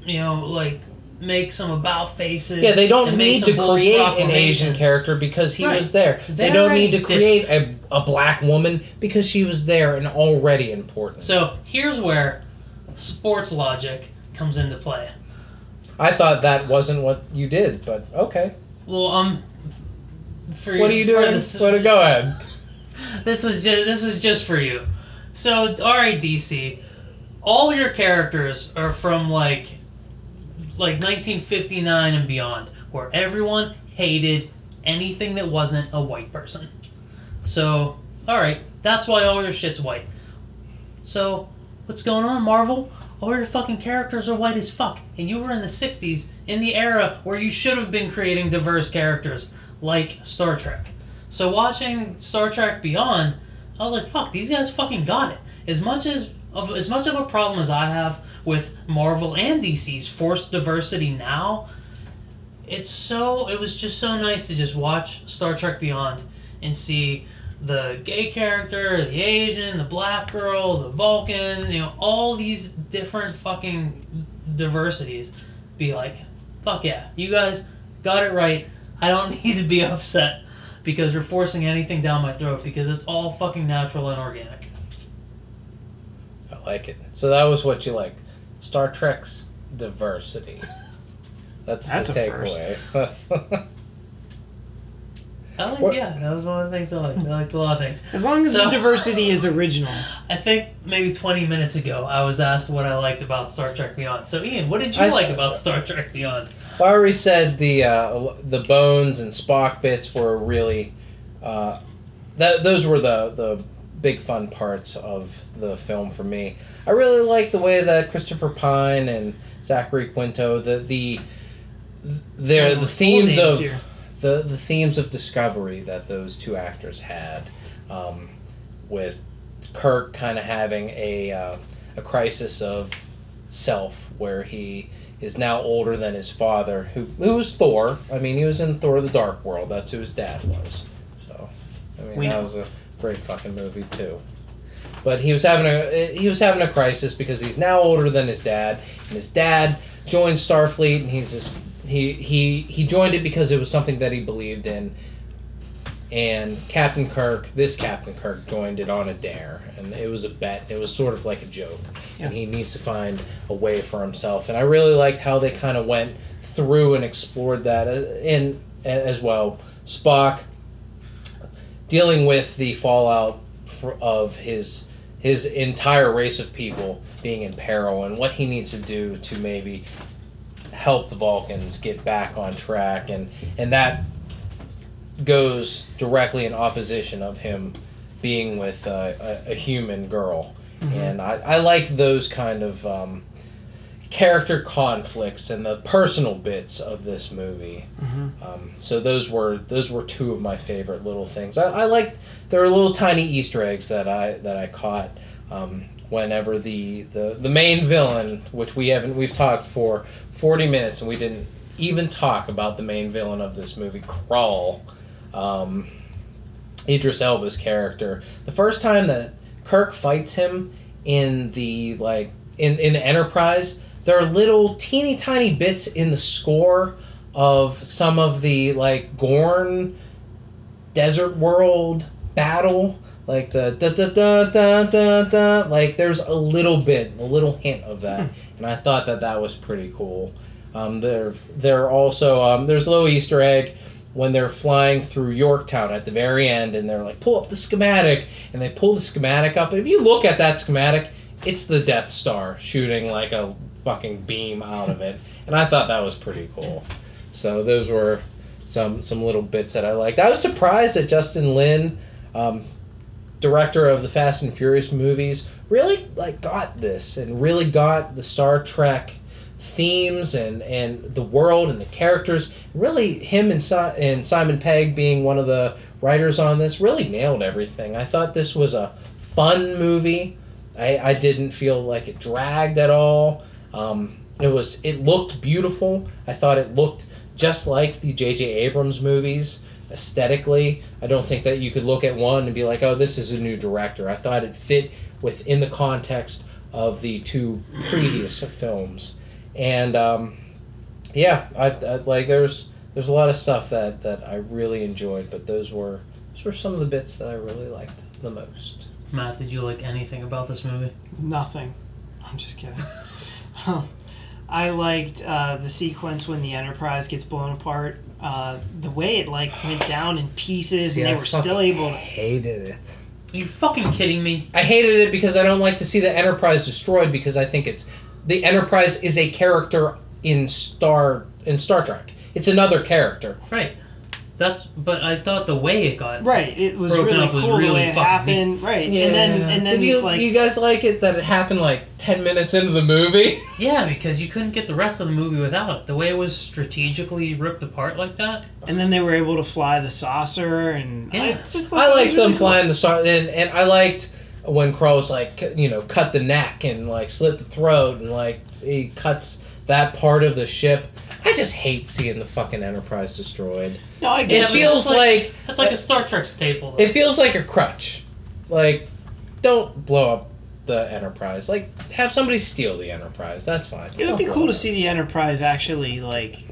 you know, like make some about faces. Yeah, they don't need to create an Asian character because he Right. was there. They, They don't need to did- create a, a black woman because she was there and already important. So here's where sports logic comes into play. I thought that wasn't what you did, but okay. Well, um, for What are you doing? this- What? Go ahead. This was just this was just for you. So, all right, DC, all your characters are from like like 1959 and beyond, where everyone hated anything that wasn't a white person. So all right, that's why all your shit's white. So, what's going on, Marvel? All your fucking characters are white as fuck, and you were in the '60s, in the era where you should have been creating diverse characters like Star Trek. So, watching Star Trek Beyond, I was like, fuck, these guys fucking got it. As much as of as much of a problem as I have with Marvel and DC's forced diversity now, it's so it was just so nice to just watch Star Trek Beyond and see the gay character, the Asian, the black girl, the Vulcan, you know, all these different fucking diversities be like, fuck yeah, you guys got it right. I don't need to be upset because you're forcing anything down my throat because it's all fucking natural and organic. I like it. So that was what you like. Star Trek's diversity. That's, That's the takeaway. I like What- yeah, that was one of the things I like. I liked a lot of things. As long as So- the diversity is original. I think maybe 20 minutes ago I was asked what I liked about Star Trek Beyond. So Ian, what did you I- like about Star Trek Beyond? I already said the uh, the bones and Spock bits were really uh, that those were the the big fun parts of the film for me. I really like the way that Christopher Pine and Zachary Quinto the the their Oh, the themes of here. the the themes of discovery that those two actors had, um, with Kirk kind of having a uh, a crisis of self where he is now older than his father, who who was Thor. I mean, he was in Thor: The Dark World. That's who his dad was. So, I mean, We that know. was a great fucking movie too. But he was having a he was having a crisis because he's now older than his dad, and his dad joined Starfleet, and he's just he he he joined it because it was something that he believed in. And Captain Kirk, this Captain Kirk, joined it on a dare, and it was a bet. It was sort of like a joke, and he needs to find a way for himself. And I really liked how they kind of went through and explored that, uh, in as well. Spock dealing with the fallout of his his entire race of people being in peril and what he needs to do to maybe help the Vulcans get back on track. And and that goes directly in opposition of him being with uh, a, a human girl. And I, I like those kind of um, character conflicts and the personal bits of this movie um, so those were those were two of my favorite little things. I, I like there are little tiny Easter eggs that I that I caught um, whenever the, the the main villain, which we haven't we've talked for forty minutes and we didn't even talk about the main villain of this movie, Krall. Um, Idris Elba's character. The first time that Kirk fights him in the like in in Enterprise, there are little teeny tiny bits in the score of some of the like Gorn desert world battle like the da da da da da da like there's a little bit a little hint of that and i thought that that was pretty cool. Um, there there are also um, there's a little easter egg when they're flying through yorktown at the very end and they're like pull up the schematic and they pull the schematic up and if you look at that schematic it's the death star shooting like a fucking beam out of it and i thought that was pretty cool so those were some some little bits that I liked. I was surprised that Justin Lin, um, director of the Fast and Furious movies, really like got this and really got the Star Trek themes and and the world and the characters. Really, him and si- and Simon Pegg being one of the writers on this really nailed everything. I thought this was a fun movie. I, I didn't feel like it dragged at all. Um, it was it looked beautiful. I thought it looked just like the J.J. Abrams movies aesthetically. I don't think that you could look at one and be like, "Oh, this is a new director." I thought it fit within the context of the two previous films, and um, yeah, I, I like there's there's a lot of stuff that that I really enjoyed, but those were those were some of the bits that I really liked the most. Matt, did you like anything about this movie? Nothing. I'm just kidding. I liked uh, the sequence when the Enterprise gets blown apart. Uh, the way it like went down in pieces, See, and I they were still able to. hated it. Are you fucking kidding me? I hated it because I don't like to see the Enterprise destroyed because I think it's the Enterprise is a character in Star in Star Trek. It's another character. Right. That's but I thought the way it got Right, it was Broken really up was cool the really way it fucking happened. Right, yeah. and then and then Did you, like you guys like it that it happened like ten minutes into the movie? Yeah, because you couldn't get the rest of the movie without it. The way it was strategically ripped apart like that. and then they were able to fly the saucer and I just I that was liked really them cool. flying the saucer, and and I liked when Krall's like you know cut the neck and like slit the throat and like he cuts that part of the ship. I just hate seeing the fucking Enterprise destroyed. No, I get It get but feels that's like, like- That's like a Star Trek staple. Though. it feels like a crutch. Like, don't blow up the Enterprise. Like, have somebody steal the Enterprise. That's fine. It would be cool it to see the Enterprise actually like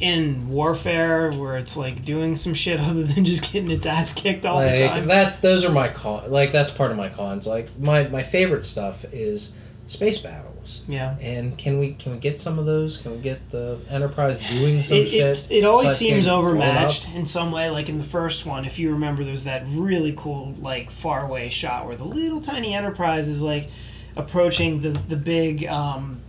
in warfare where it's like doing some shit other than just getting its ass kicked all the Like time. that's those are my con. Like that's part of my cons. Like my my favorite stuff is space battles. Yeah. And can we can we get some of those? Can we get the Enterprise doing some It, shit? it's, it always besides seems getting blown up? overmatched in some way. Like in the first one, if you remember, there's that really cool, like far away shot where the little tiny Enterprise is like approaching the the big, um,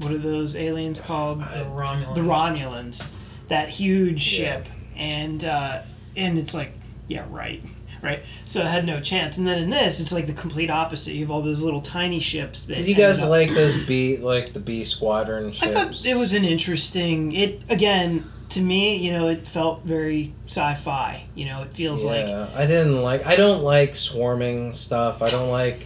what are those aliens called? the Romulans. the Romulans, that huge Yeah. ship, and uh, and it's like, yeah, right, right. So it had no chance. And then in this, it's like the complete opposite. You have all those little tiny ships. That Did you guys up- like those B like the B squadron I ships? thought it was an interesting. It again to me, you know, it felt very sci-fi. You know, it feels like Yeah, I didn't like. I don't like swarming stuff. I don't like.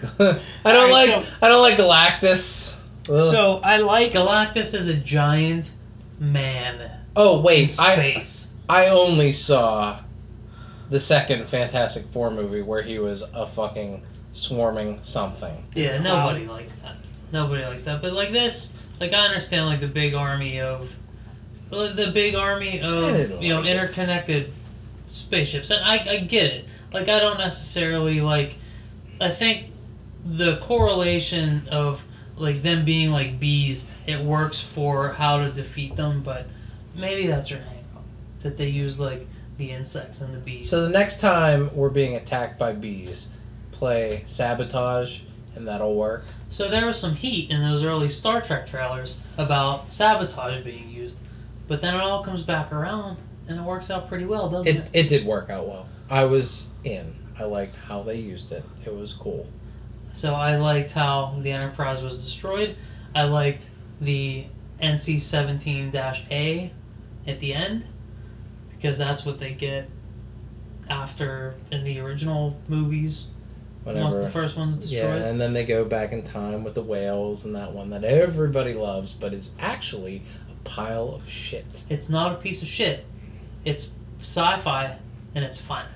I don't Alright, like. so- I don't like Galactus. Ugh. so. I like Galactus as a giant man oh in wait, I. I only saw the second Fantastic Four movie where he was a fucking swarming something. yeah, Cloud. nobody likes that. Nobody likes that. But like this, like I understand like the big army of the big army of you know like it. interconnected spaceships, and I I get it. Like I don't necessarily like. I think the correlation of like them being like bees, it works for how to defeat them, but maybe that's your hang up. That they use like the insects and the bees. So the next time we're being attacked by bees, play sabotage, and that'll work. So there was some heat in those early Star Trek trailers about sabotage being used, but then it all comes back around and it works out pretty well, doesn't it? It it did work out well. I was in. I liked how they used it. It was cool. So I liked how the Enterprise was destroyed. I liked the NC-17-A at the end because that's what they get after in the original movies once the first one's destroyed. Yeah, and then they go back in time with the whales and that one that everybody loves, but is actually a pile of shit. It's not a piece of shit. It's sci-fi and it's fun.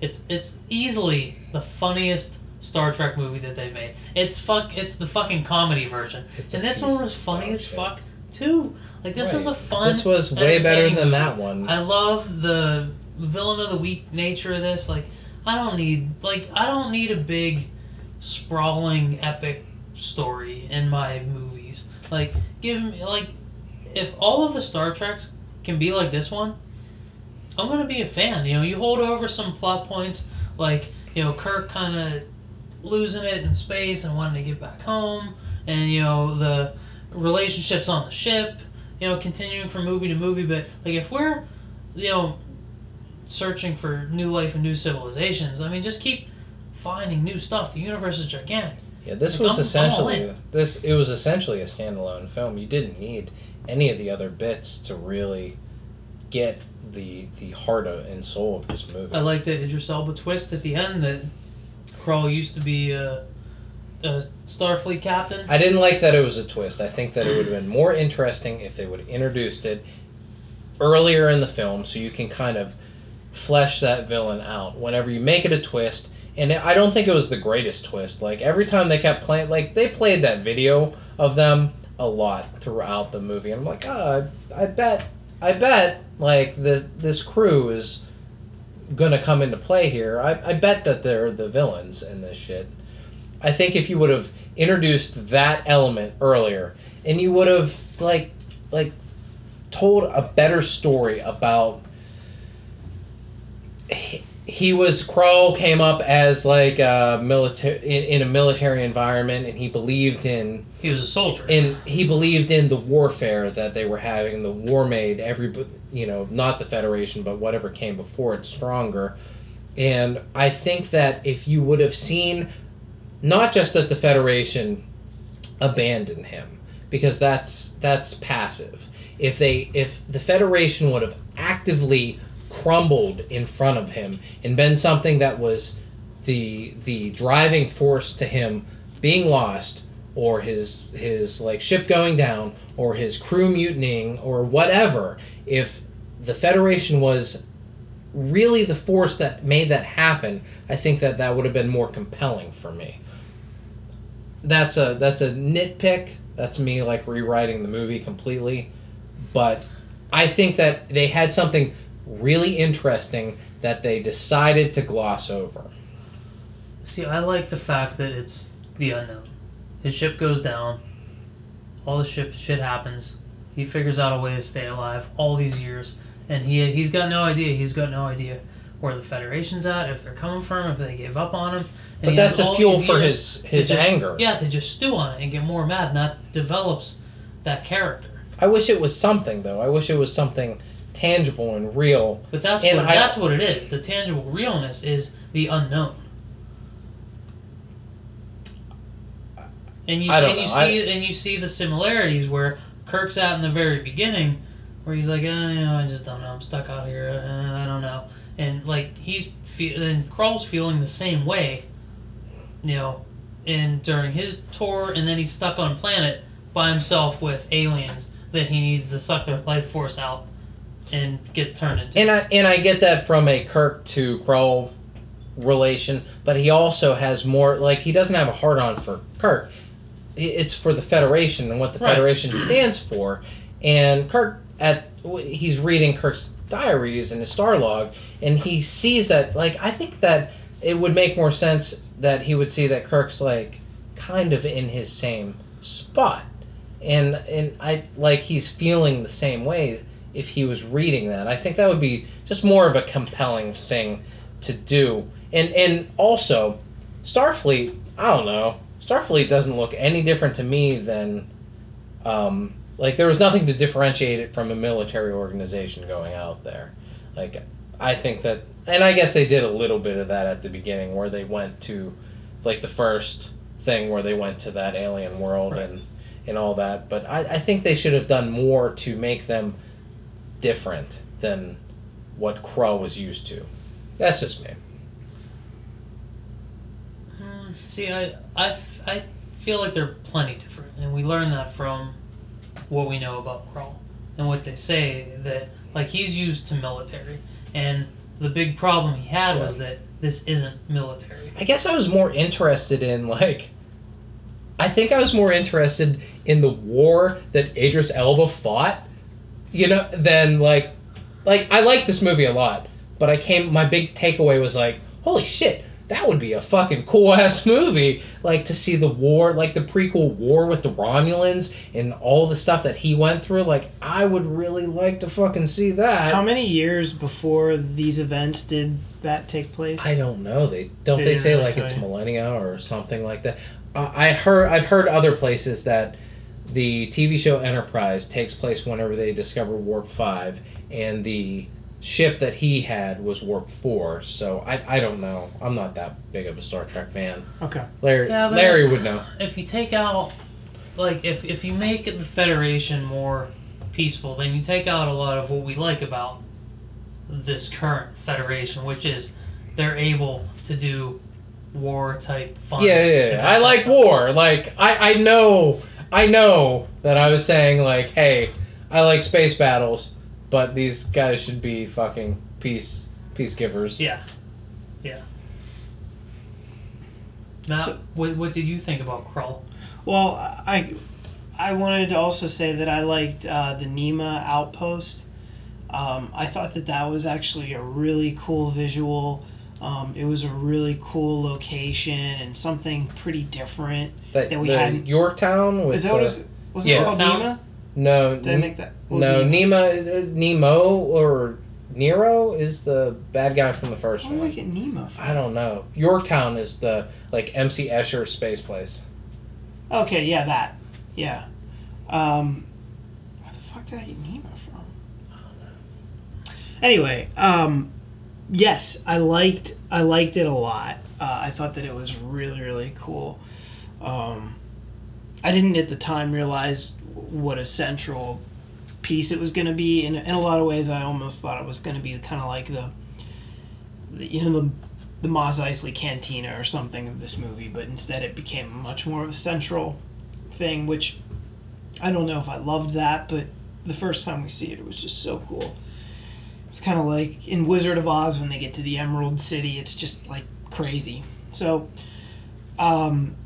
It's it's easily the funniest Star Trek movie that they've made. It's fuck. It's the fucking comedy version, It's and this one was funny as shit. fuck too. Like this was a fun. This was way better than movie. that one. I love the villain of the week nature of this. Like, I don't need like I don't need a big, sprawling epic story in my movies. Like, give me like, if all of the Star Treks can be like this one, I'm gonna be a fan. You know, you hold over some plot points like you know Kirk kind of losing it in space and wanting to get back home, and you know the relationships on the ship. You know, continuing from movie to movie, but like if we're you know, searching for new life and new civilizations. I mean, just keep finding new stuff. The universe is gigantic. Yeah, this Like, was I'm all essentially this. It was essentially a standalone film. You didn't need any of the other bits to really get the the heart of, and soul of this movie. I like the Idris Elba twist at the end that Krall used to be a, a Starfleet captain. I didn't like that it was a twist. I think that it would have been more interesting if they would have introduced it earlier in the film so you can kind of flesh that villain out. Whenever you make it a twist, and I don't think it was the greatest twist. Like every time they kept playing, like they played that video of them a lot throughout the movie, and I'm like, oh, I, bet, I bet, like this this crew is gonna come into play here. I, I bet that they're the villains in this shit. I think if you would have introduced that element earlier, and you would have like like told a better story about he was Krall came up as like a military in, in a military environment, and he believed in He was a soldier. and he believed in the warfare that they were having. The war made every you know not the Federation, but whatever came before it stronger. And I think that if you would have seen, not just that the Federation abandoned him, because that's that's passive. If they if the Federation would have actively crumbled in front of him and been something that was the the driving force to him being lost or his his like ship going down or his crew mutinying or whatever if the federation was really the force that made that happen i think that that would have been more compelling for me that's a that's a nitpick that's me like rewriting the movie completely but i think that they had something really interesting that they decided to gloss over See, I like the fact that it's the unknown. His ship goes down. All the ship shit happens. He figures out a way to stay alive all these years, and he he's got no idea. He's got no idea where the Federation's at, if they're coming for him, if they gave up on him. And But that's a fuel for his- his just- anger. Yeah, to just stew on it and get more mad, and that develops that character. i wish it was something though i wish it was something tangible and real But that's And what I- that's what it is. The tangible realness is the unknown. And you see, and you know. I- see, and you see the similarities where Kirk's at in the very beginning, where he's like, oh, you know, I just don't know, I'm stuck out here, uh, I don't know, and like he's fe- and Krall's feeling the same way, you know, and during his tour, and then he's stuck on planet by himself with aliens that he needs to suck their life force out, and gets turned into. and i and i get that from a kirk to Krall relation but he also has more like he doesn't have a hard on for kirk it's for the federation and what the Right. federation stands for and kirk at he's reading kirk's diaries and his star log and he sees that like i think that it would make more sense that he would see that kirk's like kind of in his same spot. And and i like he's feeling the same way if he was reading that. I think that would be just more of a compelling thing to do. And and also starfleet i don't know starfleet doesn't look any different to me than um like there was nothing to differentiate it from a military organization going out there. Like i think that and i guess they did a little bit of that at the beginning where they went to like the first thing where they went to that alien world Right. and and all that. But I, I think they should have done more to make them different than what Krall was used to. That's just me. Hmm, See, I, I, f- I feel like they're plenty different, and we learn that from what we know about Krall and what they say that like he's used to military, and the big problem he had was that this isn't military. I guess I was more interested in like I think I was more interested in the war that Idris Elba fought, you know, than like like I like this movie a lot, but I came my big takeaway was like, holy shit, that would be a fucking cool ass movie like to see the war, like the prequel war with the Romulans and all the stuff that he went through, like I would really like to fucking see that. How many years before these events did that take place? I don't know. They don't They they, say like it's millennia or something like that. Uh, I heard I've heard other places that the TV show Enterprise takes place whenever they discover warp five, and the ship that he had was warp four. So I, I don't know. I'm not that big of a Star Trek fan. okay. Larry Yeah, but- Larry would know. If you take out, like, if if you make the Federation more peaceful, then you take out a lot of what we like about this current Federation, which is they're able to do war type fun. Yeah, yeah, yeah. I like war. Like I, I know I know that I was saying like, hey, I like space battles, but these guys should be fucking peace peace givers. Yeah, yeah. Now, So- what, what did you think about Krall? Well, I I wanted to also say that I liked uh, the Nema outpost. Um, I thought that that was actually a really cool visual. Um, it was a really cool location and something pretty different. That, That we hadn't- Yorktown with Is that what the- it was? Was Yeah. it called Town? Nema? no Did I make that? No? Nemo uh, Nemo or Nero is the bad guy from the first Where do I one. get Nemo from? I don't know. Yorktown is the like MC Escher space place. Okay, yeah, that. Yeah. Um, where the fuck did I get Nemo from? Anyway, um, yes, I liked I liked it a lot. Uh, I thought that it was really really cool. Um, I didn't at the time realize what a central piece it was going to be. In, in a lot of ways, I almost thought it was going to be kind of like the, the you know the the Mos Eisley Cantina or something of this movie, but instead it became much more of a central thing, which I don't know if I loved that, but the first time we see it, it was just so cool. It's kind of like in Wizard of Oz when they get to the Emerald City, it's just like crazy. So, um,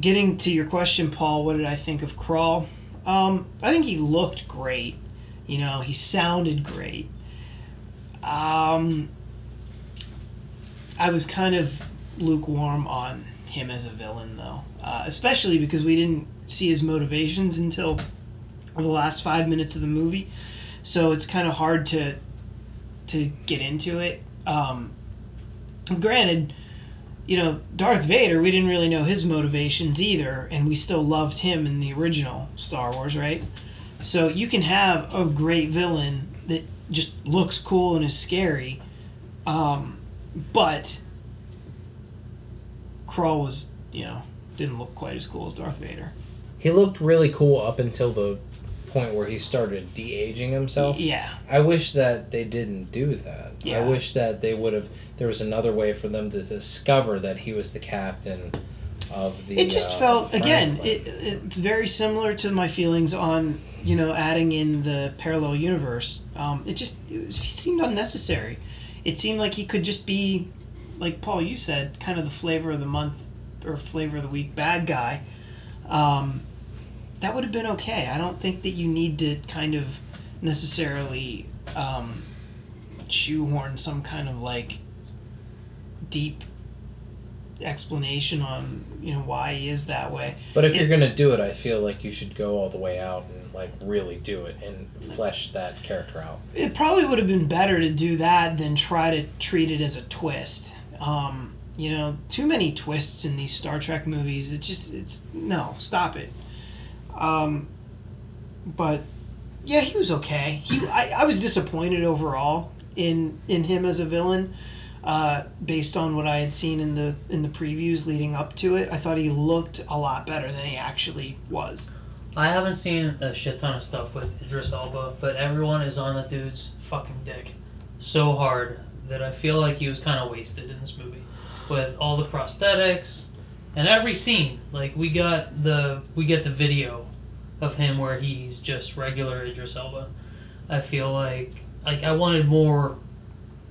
getting to your question, Paul, what did I think of Krall? Um, I think he looked great. You know, he sounded great. Um, I was kind of lukewarm on him as a villain, though, uh, especially because we didn't see his motivations until the last five minutes of the movie. So it's kind of hard to to get into it. Um, granted, you know, Darth Vader, we didn't really know his motivations either, and we still loved him in the original Star Wars, right? So you can have a great villain that just looks cool and is scary, um, but Krall was, you know, didn't look quite as cool as Darth Vader. He looked really cool up until the point where he started de-aging himself. Yeah, I wish that they didn't do that. Yeah. I wish that they would have. There was another way for them to discover that he was the captain of the. it just uh, felt again. It, it's very similar to my feelings on you know adding in the parallel universe. Um, it just it, was, it seemed unnecessary. It seemed like he could just be, like Paul, you said, kind of the flavor of the month or flavor of the week bad guy. Um, that would have been okay. I don't think that you need to kind of necessarily um, shoehorn some kind of like deep explanation on you know why he is that way. But if it- you're gonna do it, I feel like you should go all the way out and like really do it and flesh that character out. It probably would have been better to do that than try to treat it as a twist. Um, you know, too many twists in these Star Trek movies. It just it's no stop it. Um, but yeah, he was okay. He I, I was disappointed overall in in him as a villain. Uh, based on what I had seen in the in the previews leading up to it, I thought he looked a lot better than he actually was. I haven't seen a shit ton of stuff with Idris Elba, but everyone is on the dude's fucking dick so hard that I feel like he was kind of wasted in this movie with all the prosthetics and every scene. Like we got the we get the video of him where he's just regular Idris Elba. I feel like like I wanted more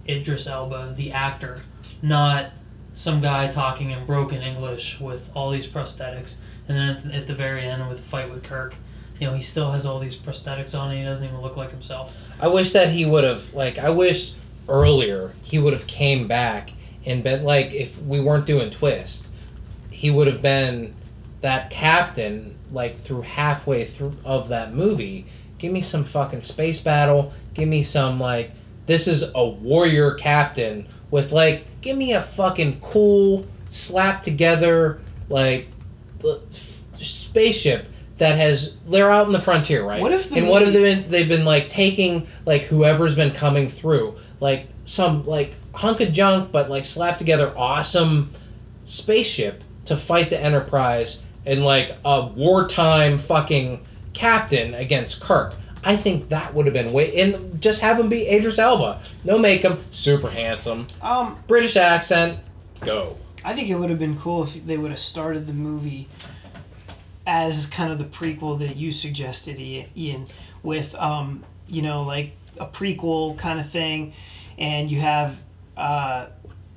Idris Elba, the actor, not some guy talking in broken English with all these prosthetics, and then at the, at the very end with the fight with Kirk, you know, he still has all these prosthetics on, and he doesn't even look like himself. I wish that he would have like I wished earlier he would have came back and been like if we weren't doing twist, he would have been that captain like through halfway through of that movie. Give me some fucking space battle. Give me some like this is a warrior captain with like give me a fucking cool slap together like f- spaceship that has they're out in the frontier right What if and what have they been they've been like taking like whoever's been coming through like some like hunk of junk but like slapped together awesome spaceship to fight the enterprise and like a wartime fucking captain against kirk. I think that would have been way and just have him be idris elba. No make him super handsome. Um, british accent go. I think it would have been cool if they would have started the movie as kind of the prequel that you suggested, Ian, with um, you know, like a prequel kind of thing, and you have uh,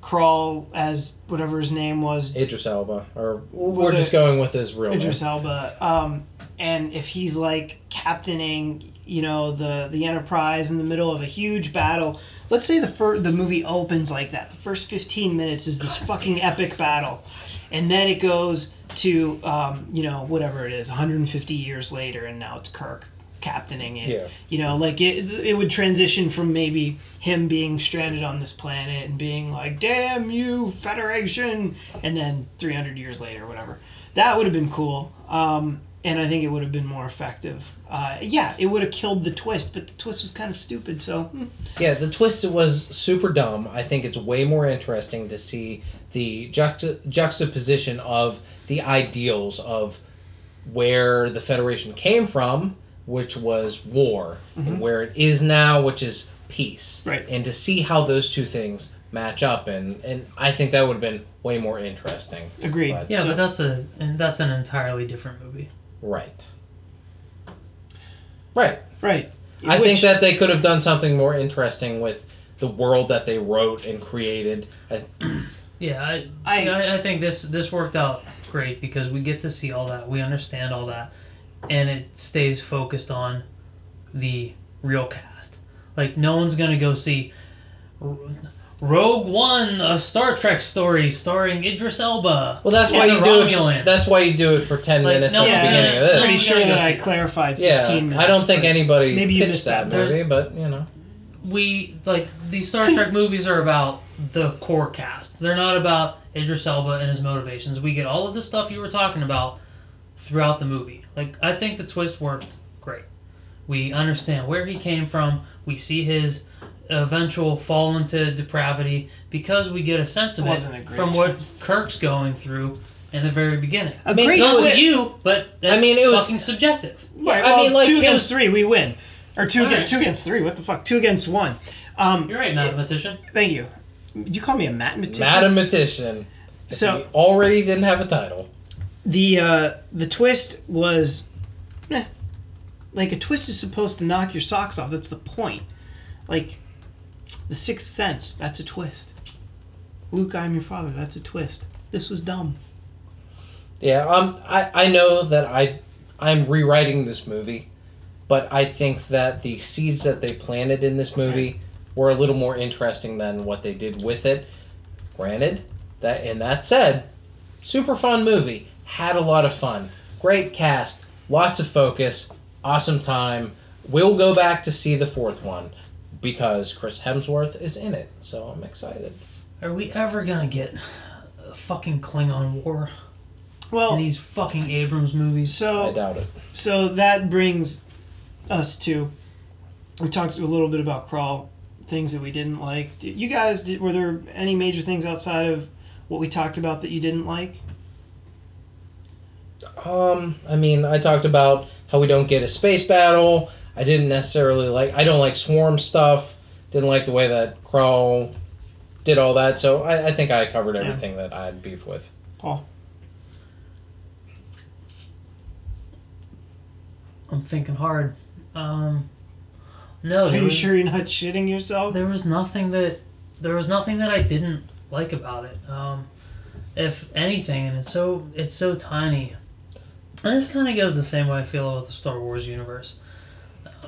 Krall as whatever his name was, idris elba or we're just going with his real Idris name Elba. Um, and if he's like captaining, you know, the the Enterprise in the middle of a huge battle. Let's say the fir- the movie opens like that. The first fifteen minutes is this fucking epic battle, and then it goes to um, you know whatever it is, 150 years later, and now it's Kirk captaining it. Yeah. You know, like it, it would transition from maybe him being stranded on this planet and being like, "Damn you, Federation," and then 300 years later, whatever. That would have been cool. Um, and I think it would have been more effective. Uh, yeah, it would have killed the twist, but the twist was kind of stupid. So hmm. Yeah, the twist was super dumb. I think it's way more interesting to see the juxta- juxtaposition of the ideals of where the Federation came from, which was war, and where it is now, which is peace. Mm-hmm. Right. And to see how those two things match up, and, and I think that would have been way more interesting. Agreed. But- Yeah, So- but that's a and that's an entirely different movie. Right. Right. right. I Which- think that they could have done something more interesting with the world that they wrote and created. I, Yeah, I, I- I I think this this worked out great because we get to see all that, we understand all that, and it stays focused on the real cast. Like no one's gonna go see Rogue One, a Star Trek story starring Idris Elba. well, that's why the you do it. That's why you do it for ten Like, minutes no at the beginning of this. pretty sure that I clarified 15 yeah, minutes. I don't think but- anybody maybe you pitched missed that that. There's- movie, but you know, we like these Star Trek movies are about the core cast. They're not about Idris Elba and his motivations. We get all of the stuff you were talking about throughout the movie. Like I think the twist worked great. We understand where he came from. We see his eventual fall into depravity because we get a sense of it Wasn't a from what. Kirk's going through in the very beginning. A mean, great Not twist- you, but that's mean, it was- fucking subjective. Right, I well, mean, like, two against was- three, we win, or two against right. two against three. What the fuck? Two against one. Um, You're right, mathematician. thank you. Did you call me a mathematician? mathematician. So- already didn't have a title. The uh, the twist was, eh, like a twist is supposed to knock your socks off. That's the point. Like, the Sixth Sense. That's a twist. Luke, I'm your father. That's a twist. This was dumb. Yeah, um, I, I know that I I'm rewriting this movie, but I think that the seeds that they planted in this movie were a little more interesting than what they did with it. Granted, that and that said, super fun movie. Had a lot of fun. Great cast, lots of focus, awesome time. We'll go back to see the fourth one because Chris Hemsworth is in it, so I'm excited. Are we ever gonna get a fucking Klingon war in Well, these fucking Abrams movies? So I doubt it. so that brings us to. We talked a little bit about Krall things that we didn't like. You guys did, were there any major things outside of what we talked about that you didn't like? Um, I mean, I talked about how we don't get a space battle. I didn't necessarily like. I don't like swarm stuff. Didn't like the way that Krall did all that. So I, I think I covered Yeah. everything that I had beef with. Paul. I'm thinking hard. Um, no, Are you was, sure you're not shitting yourself? there was nothing that there was nothing that I didn't like about it. Um, if anything, and it's so it's so tiny. And this kind of goes the same way I feel about the Star Wars universe.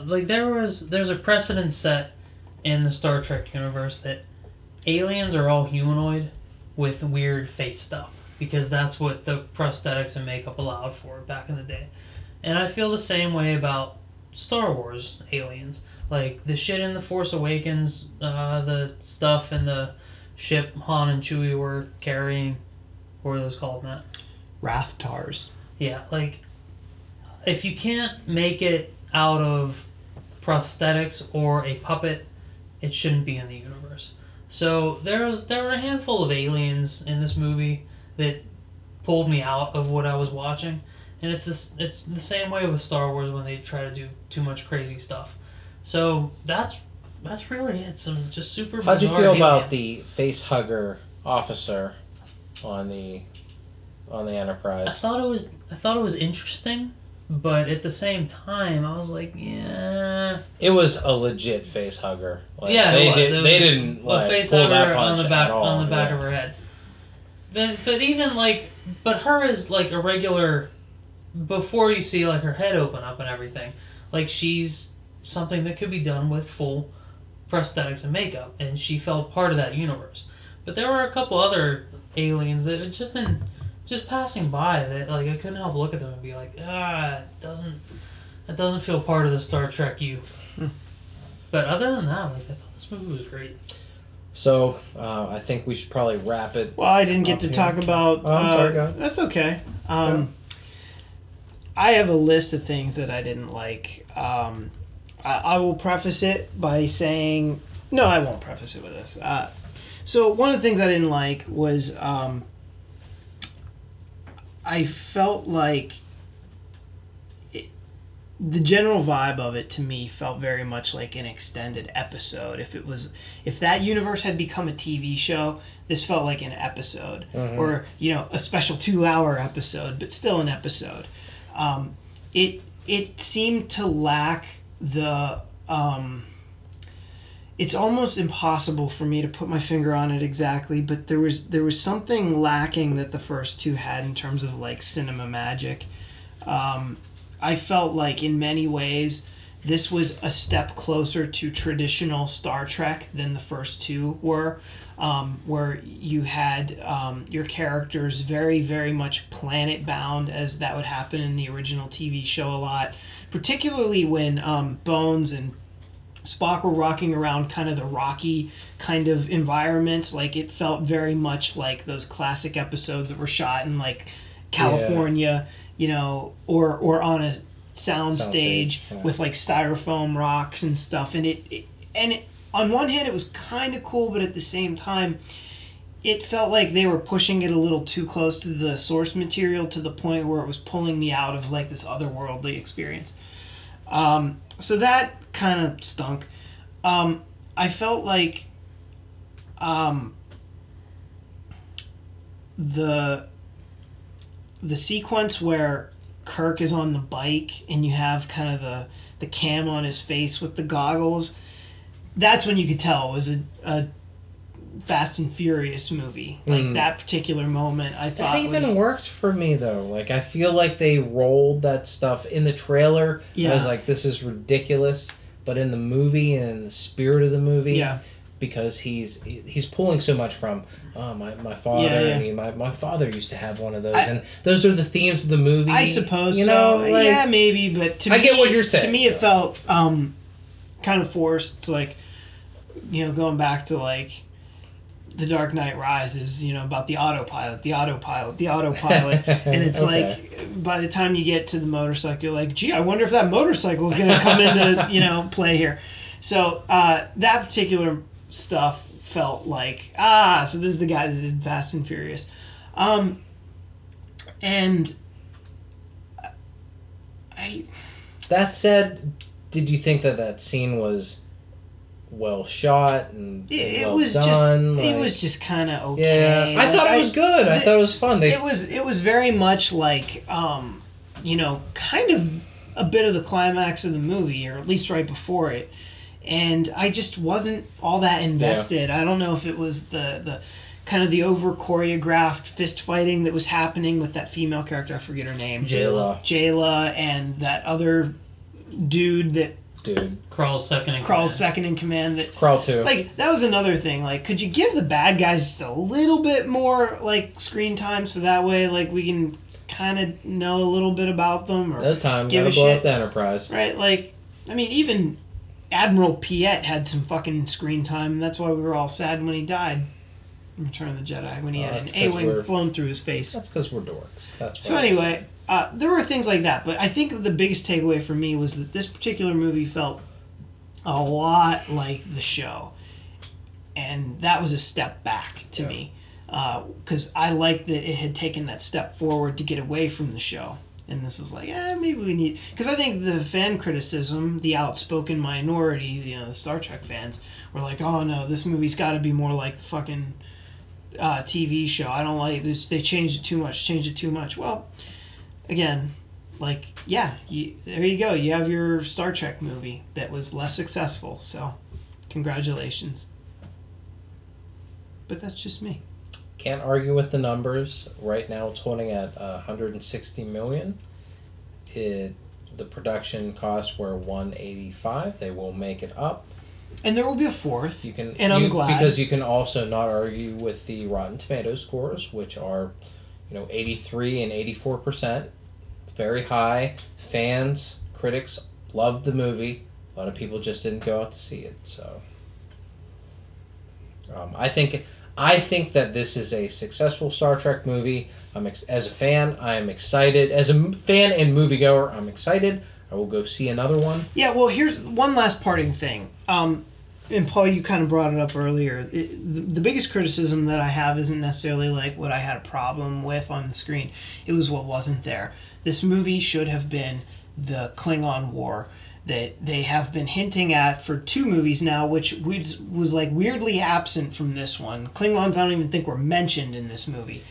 Like there was there's a precedent set in the Star Trek universe that aliens are all humanoid with weird face stuff because that's what the prosthetics and makeup allowed for back in the day. And I feel the same way about Star Wars aliens. Like the shit in the Force Awakens, uh, the stuff in the ship Han and Chewie were carrying. What were those called, Matt? Rathtars. Yeah, like if you can't make it out of prosthetics or a puppet, it shouldn't be in the universe. So there was there were a handful of aliens in this movie that pulled me out of what I was watching, and it's this it's the same way with Star Wars when they try to do too much crazy stuff. So that's that's really it. Some just super. How'd you feel about the face hugger officer on the on the Enterprise. I thought it was I thought it was interesting, but at the same time, I was like, yeah. It was a legit face hugger. Like, yeah, they was. did. It they was didn't like face pull that hugger punch on the back at all. on the back yeah. of her head. But but even like, but her is like a regular. Before you see like her head open up and everything, like she's something that could be done with full prosthetics and makeup, and she felt part of that universe. But there were a couple other aliens that had just been just passing by that like I couldn't help look at them and be like, ah, it doesn't That doesn't feel part of the Star Trek you. But other than that, like I thought this movie was great. So uh, I think we should probably wrap it. Well, I didn't get to here. talk about. Oh, I'm uh, sorry, go ahead. That's okay. Um, I have a list of things that I didn't like. Um, I, I will preface it by saying no. I won't preface it with this. Uh, so one of the things I didn't like was um, I felt like it, the general vibe of it to me felt very much like an extended episode. If it was, if that universe had become a TV show, this felt like an episode, or you know, a special two-hour episode, but still an episode. Um, it it seemed to lack the. Um, it's almost impossible for me to put my finger on it exactly, but there was there was something lacking that the first two had in terms of like cinema magic. Um, I felt like in many ways this was a step closer to traditional Star Trek than the first two were, um, where you had um, your characters very very much planet bound as that would happen in the original TV show a lot, particularly when um, Bones and Spock were rocking around kind of the rocky kind of environments. Like it felt very much like those classic episodes that were shot in like California, you know, or or on a sound Soundstage, stage yeah. with like styrofoam rocks and stuff. And it, it and it, on one hand it was kind of cool, but at the same time it felt like they were pushing it a little too close to the source material to the point where it was pulling me out of like this otherworldly experience. Um, so that kind of stunk. Um, I felt like um, the the sequence where Kirk is on the bike and you have kind of the the cam on his face with the goggles. That's when you could tell it was a, a Fast and Furious movie. Like Mm. that particular moment, I thought That even was worked for me though. Like I feel like they rolled that stuff in the trailer. Yeah. I was like, this is ridiculous. But in the movie and the spirit of the movie, yeah. because he's he's pulling so much from oh my, my father. Yeah, yeah. I mean, my, my father used to have one of those, I- and those are the themes of the movie. I suppose you so. know, like, yeah, maybe, but to I me, get what you're saying, To me, it felt um, kind of forced. Like, you know, going back to like the Dark Knight Rises, you know, about the autopilot, the autopilot, the autopilot, and it's Okay. like by the time you get to the motorcycle, you're like, gee, I wonder if that motorcycle is going to come into you know play here. So uh, that particular stuff felt like ah, so this is the guy that did Fast and Furious, um, and I That said, did you think that that scene was well shot and, it, and it well was done? just Like- it was just kind of okay. yeah. I Like, thought it was good. I, it- thought it was fun. They it was it was very much like um, you know kind of a bit of the climax of the movie or at least right before it and i just wasn't all that invested i don't know if it was the the kind of the over choreographed fist fighting that was happening with that female character i forget her name Jaylah. Jaylah and that other dude that dude Krall's second in Krall's command. second in command that Krall too. like that was another thing like could you give the bad guys just a little bit more like screen time so that way like we can kind of know a little bit about them or no time. give Gotta a blow shit. up the Enterprise. right like i mean even admiral Piett had some fucking screen time that's why we were all sad when he died in return of the jedi when he Oh, had an a-wing flown through his face That's because we're dorks. That's so why I anyway, uh, there were things like that, but I think the biggest takeaway for me was that this particular movie felt a lot like the show, and that was a step back to Yeah. me because I liked that it had taken that step forward to get away from the show. And this was like, eh, maybe we need because I think the fan criticism, the outspoken minority, you know, the Star Trek fans were like, oh no, this movie's got to be more like the fucking uh, TV show. I don't like this. They changed it too much. Changed it too much. Well, again, like yeah, you, there you go. You have your Star Trek movie that was less successful. So, congratulations. But that's just me. Can't argue with the numbers. Right now, it's holding at uh, 160 million. It the production costs were 185. They will make it up. And there will be a fourth. You can And I'm glad. because you can also not argue with the Rotten Tomato scores, which are, you know, 83 and 84 percent, very high. Fans, critics loved the movie. A lot of people just didn't go out to see it. So um, I think I think that this is a successful Star Trek movie. I'm ex- as a fan, I'm excited. As a fan and moviegoer, I'm excited. I will go see another one. Yeah, well, here's one last parting thing. Um, and Paul, you kind of brought it up earlier. It, the, the biggest criticism that I have isn't necessarily like what I had a problem with on the screen. It was what wasn't there. This movie should have been the Klingon War that they have been hinting at for two movies now, which was, was like weirdly absent from this one. Klingons, I don't even think were mentioned in this movie.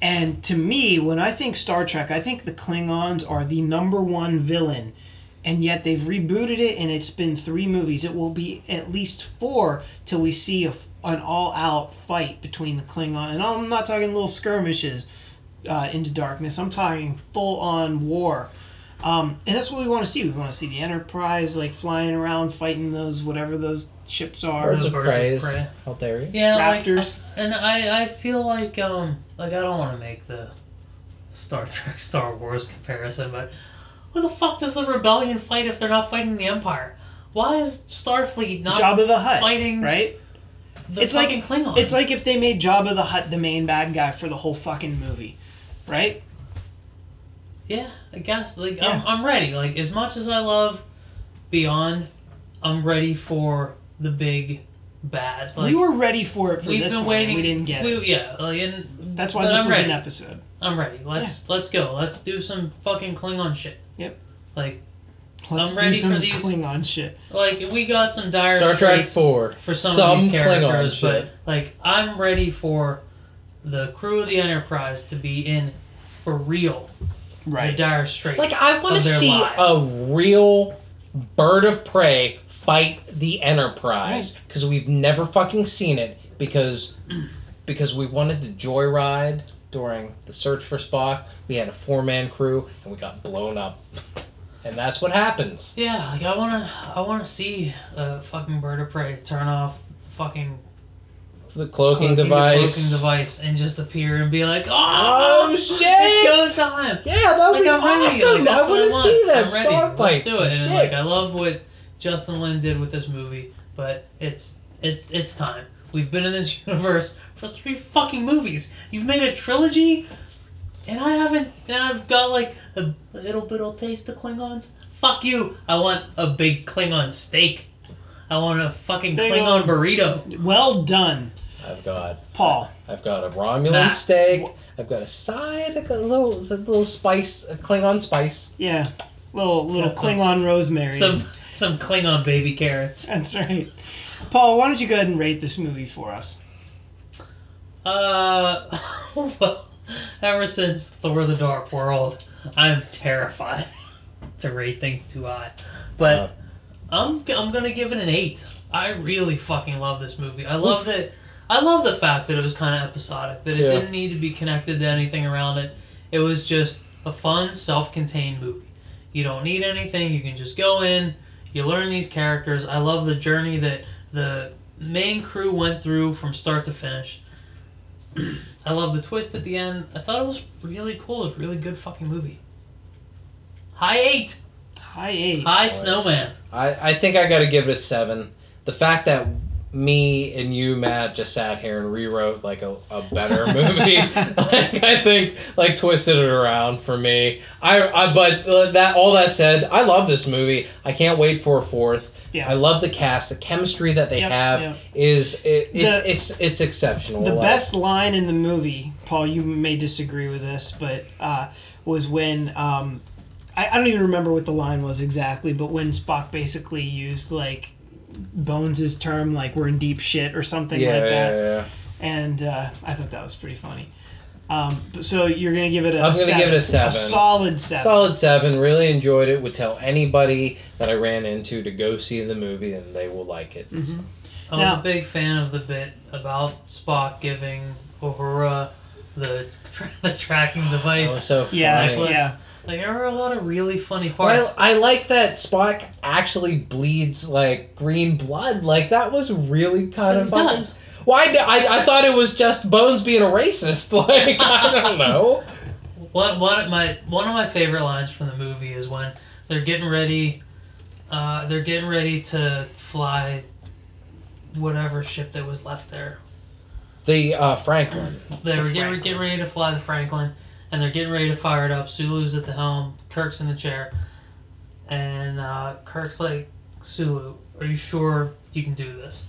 And to me, when I think Star Trek, I think the Klingons are the number one villain. And yet they've rebooted it, and it's been three movies. It will be at least four till we see a, an all out fight between the Klingon. And I'm not talking little skirmishes uh, into darkness, I'm talking full on war. Um, and that's what we want to see. We want to see the Enterprise like flying around, fighting those whatever those ships are. Birds of Birds of Prey. Prey. How dare you? Yeah, Raptors. like, I- and I, I feel like um like I don't want to make the Star Trek Star Wars comparison, but who the fuck does the rebellion fight if they're not fighting the Empire? Why is Starfleet not Jabba the Hutt, fighting right? the It's like- Klingons? It's like if they made Jabba the Hutt the main bad guy for the whole fucking movie, right? yeah, I guess like Yeah. I'm, I'm ready. Like as much as I love Beyond, I'm ready for the big bad. Like we were ready for it for we've this been one. waiting. We didn't get we, it. Yeah, like and That's why this I'm was ready. an episode. I'm ready. Let's let's go. Let's do some fucking Klingon shit. Yep. Like Let's I'm ready do some for these- Klingon shit. like we got some dire Star Trek straits Four. for some, of these Klingon characters, but shit. like I'm ready for the crew of the Enterprise to be in for real the Right. dire straits. Like I want to see lives. a real bird of prey fight the Enterprise because we've never fucking seen it because because we wanted to joyride during the search for Spock. We had a four man crew and we got blown up, and that's what happens. Yeah, like I wanna I wanna see a fucking bird of prey turn off fucking The cloaking, Cloaking device. cloaking device and just appear and be like, oh, Oh shit! it's go time. Yeah, that would Like be I'm awesome. Like, I want to see that I'm star Let's do it. And Shit. like I love what Justin Lin did with this movie, but it's it's it's time. We've been in this universe for three fucking movies. You've made a trilogy, and I haven't. And I've got like a little bit of taste of Klingons. Fuck you. I want a big Klingon steak. I want a fucking Big Klingon ol' burrito. Well done, I've got Paul. I've got a Romulan Matt. steak. I've got a side, a little, a little spice, a Klingon spice. Yeah. Little little That's some- Klingon rosemary. Some some Klingon baby carrots. That's right. Paul, why don't you go ahead and rate this movie for us? Uh, well, ever since Thor: The Dark World, I'm terrified to rate things too high. But Uh. I'm I'm gonna give it an eight. I really fucking love this movie. I love that. I love the fact that it was kind of episodic. That it Yeah. didn't need to be connected to anything around it. It was just a fun, self-contained movie. You don't need anything. You can just go in. You learn these characters. I love the journey that the main crew went through from start to finish. I love the twist at the end. I thought it was really cool. It was a really good fucking movie. High eight. High eight. High snowman. I, I think I got to give it a seven. The fact that me and you, Matt, just sat here and rewrote like a, a better movie, like I think like twisted it around for me. I, I but uh, that all that said, I love this movie. I can't wait for a fourth. Yeah. I love the cast. The chemistry that they Yep, have yep. is it, it's, The- it's it's exceptional. The Like, best line in the movie, Paul, you may disagree with this, but uh, was when um, I, I don't even remember what the line was exactly, but when Spock basically used like Bones's term, like we're in deep shit or something yeah, like yeah, that, yeah. and uh, I thought that was pretty funny. Um, so you're gonna give it a I'm gonna give it a seven. a solid seven. Solid seven. Really enjoyed it. Would tell anybody that I ran into to go see the movie, and they will like it. Mm-hmm. I was Now- a big fan of the bit about Spock giving Uhura the the tracking That was device. so funny. Yeah, Nicholas. yeah. Like there were a lot of really funny parts. Well, parts. I like that Spock actually bleeds like green blood. Like that was really kind of it fucking. does. Why? d- I, I thought it was just Bones being a racist. Like I don't know. One one of my one of my favorite lines from the movie is when they're getting ready. Uh, they're getting ready to fly whatever ship that was left there. The uh, Franklin. They The were getting, getting ready to fly the Franklin, and they're getting ready to fire it up. Sulu's at the helm, Kirk's in the chair, and uh, Kirk's like, Sulu, are you sure you can do this?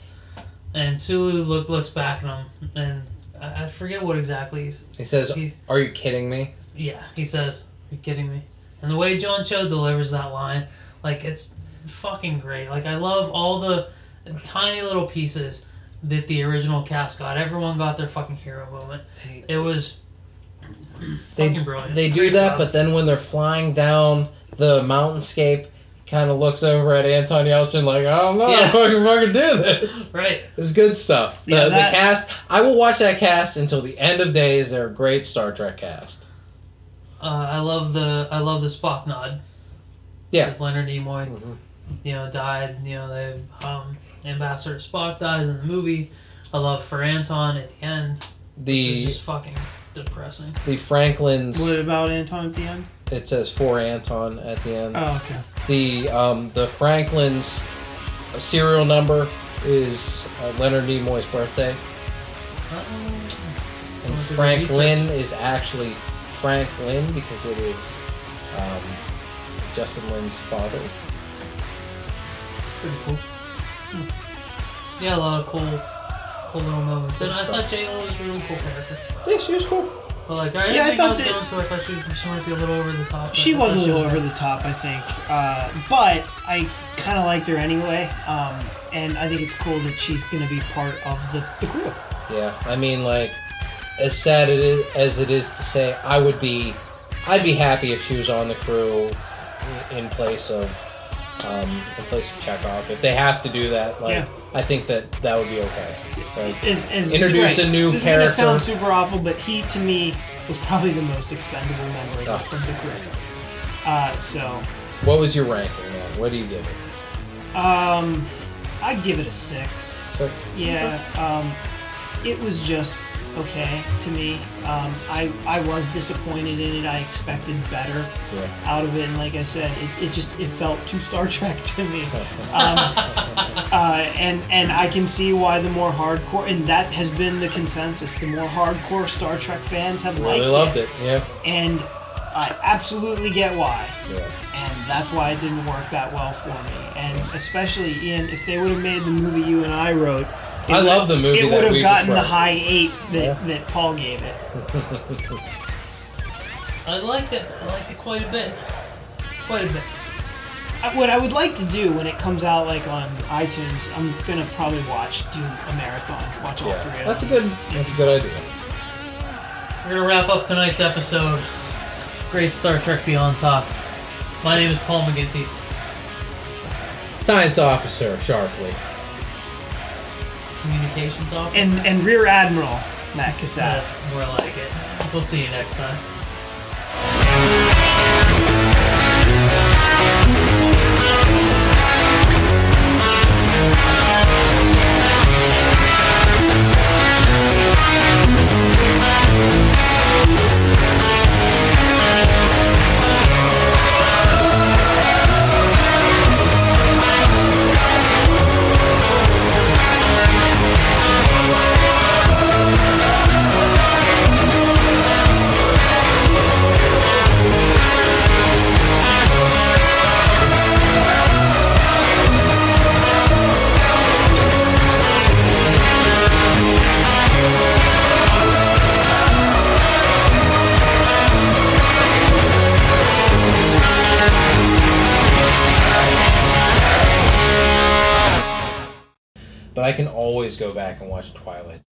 And Sulu look, looks back at him, and I, I forget what exactly he's. He says, He's, "Are you kidding me?" yeah, he says, "Are you kidding me?" And the way John Cho delivers that line, like it's fucking great. Like I love all the tiny little pieces that the original cast got. Everyone got their fucking hero moment. It was They brilliant. they do Great that, job. but then when they're flying down the mountainscape, kind of looks over at Anton Yelchin like, "I don't know, Yeah. if I can fucking do this." right. It's good stuff. The, Yeah, that- the cast, I will watch that cast until the end of days. They're a great Star Trek cast. Uh, I love the I love the Spock nod. Yeah. Because Leonard Nimoy, Mhm. you know, died. You know, they um, Ambassador Spock dies in the movie. I love for Anton at the end. It's The just fucking depressing. the Franklins. What about Anton at the end? It says for Anton at the end. Oh, okay. The um, the Franklin's serial number is uh, Leonard Nimoy's birthday, Uh-oh. And did Franklin is actually Franklin because it is um, Justin Lin's father. Pretty cool. Yeah, a lot of cool, cool little moments. And I thought J Lo was a really cool character. Yeah, she was cool. But like, I didn't Yeah, I think I, thought was that- going to. I thought she, she might be a little over the top. She was a thought she little over right. the top, I think, uh, but I kind of liked her anyway, um, and I think it's cool that she's going to be part of the, the crew. Yeah, I mean, like, as sad it is, as it is to say, I would be, I'd be happy if she was on the crew in place of, um, in place of Chekhov. If they have to do that, like, Yeah. I think that that would be okay. Like, As, as, Introduce a new this character. is gonna sound super awful, but he to me was probably the most expendable member of the, Oh. of the crew. Uh, so, what was your ranking, man? What do you give it? um, I'd give it a six. Yeah, um, it was just okay to me. Um, I I was disappointed in it. I expected better out of it, and like I said, it, it just it felt too Star Trek to me. Um, uh, and and I can see why the more hardcore, and that has been the consensus. The more hardcore Star Trek fans have liked Really loved it. Yeah. and I absolutely get why Yeah. and that's why it didn't work that well for me. And especially Ian, if they would have made the movie you and I wrote, it I would- love the movie It would have gotten just the high eight that, Yeah. that Paul gave it. I liked it. I liked it quite a bit. Quite a bit. I- What I would like to do when it comes out, like on iTunes, I'm gonna probably watch do a marathon, watch all three Yeah. of That's a them. good. That's a good idea. We're gonna wrap up tonight's episode. Great Star Trek Beyond talk. My name is Paul McGinty. Science officer, sharply. Communications officer. And and Rear Admiral Matt Cassett. That's more like it. We'll see you next time. I can always go back and watch Twilight.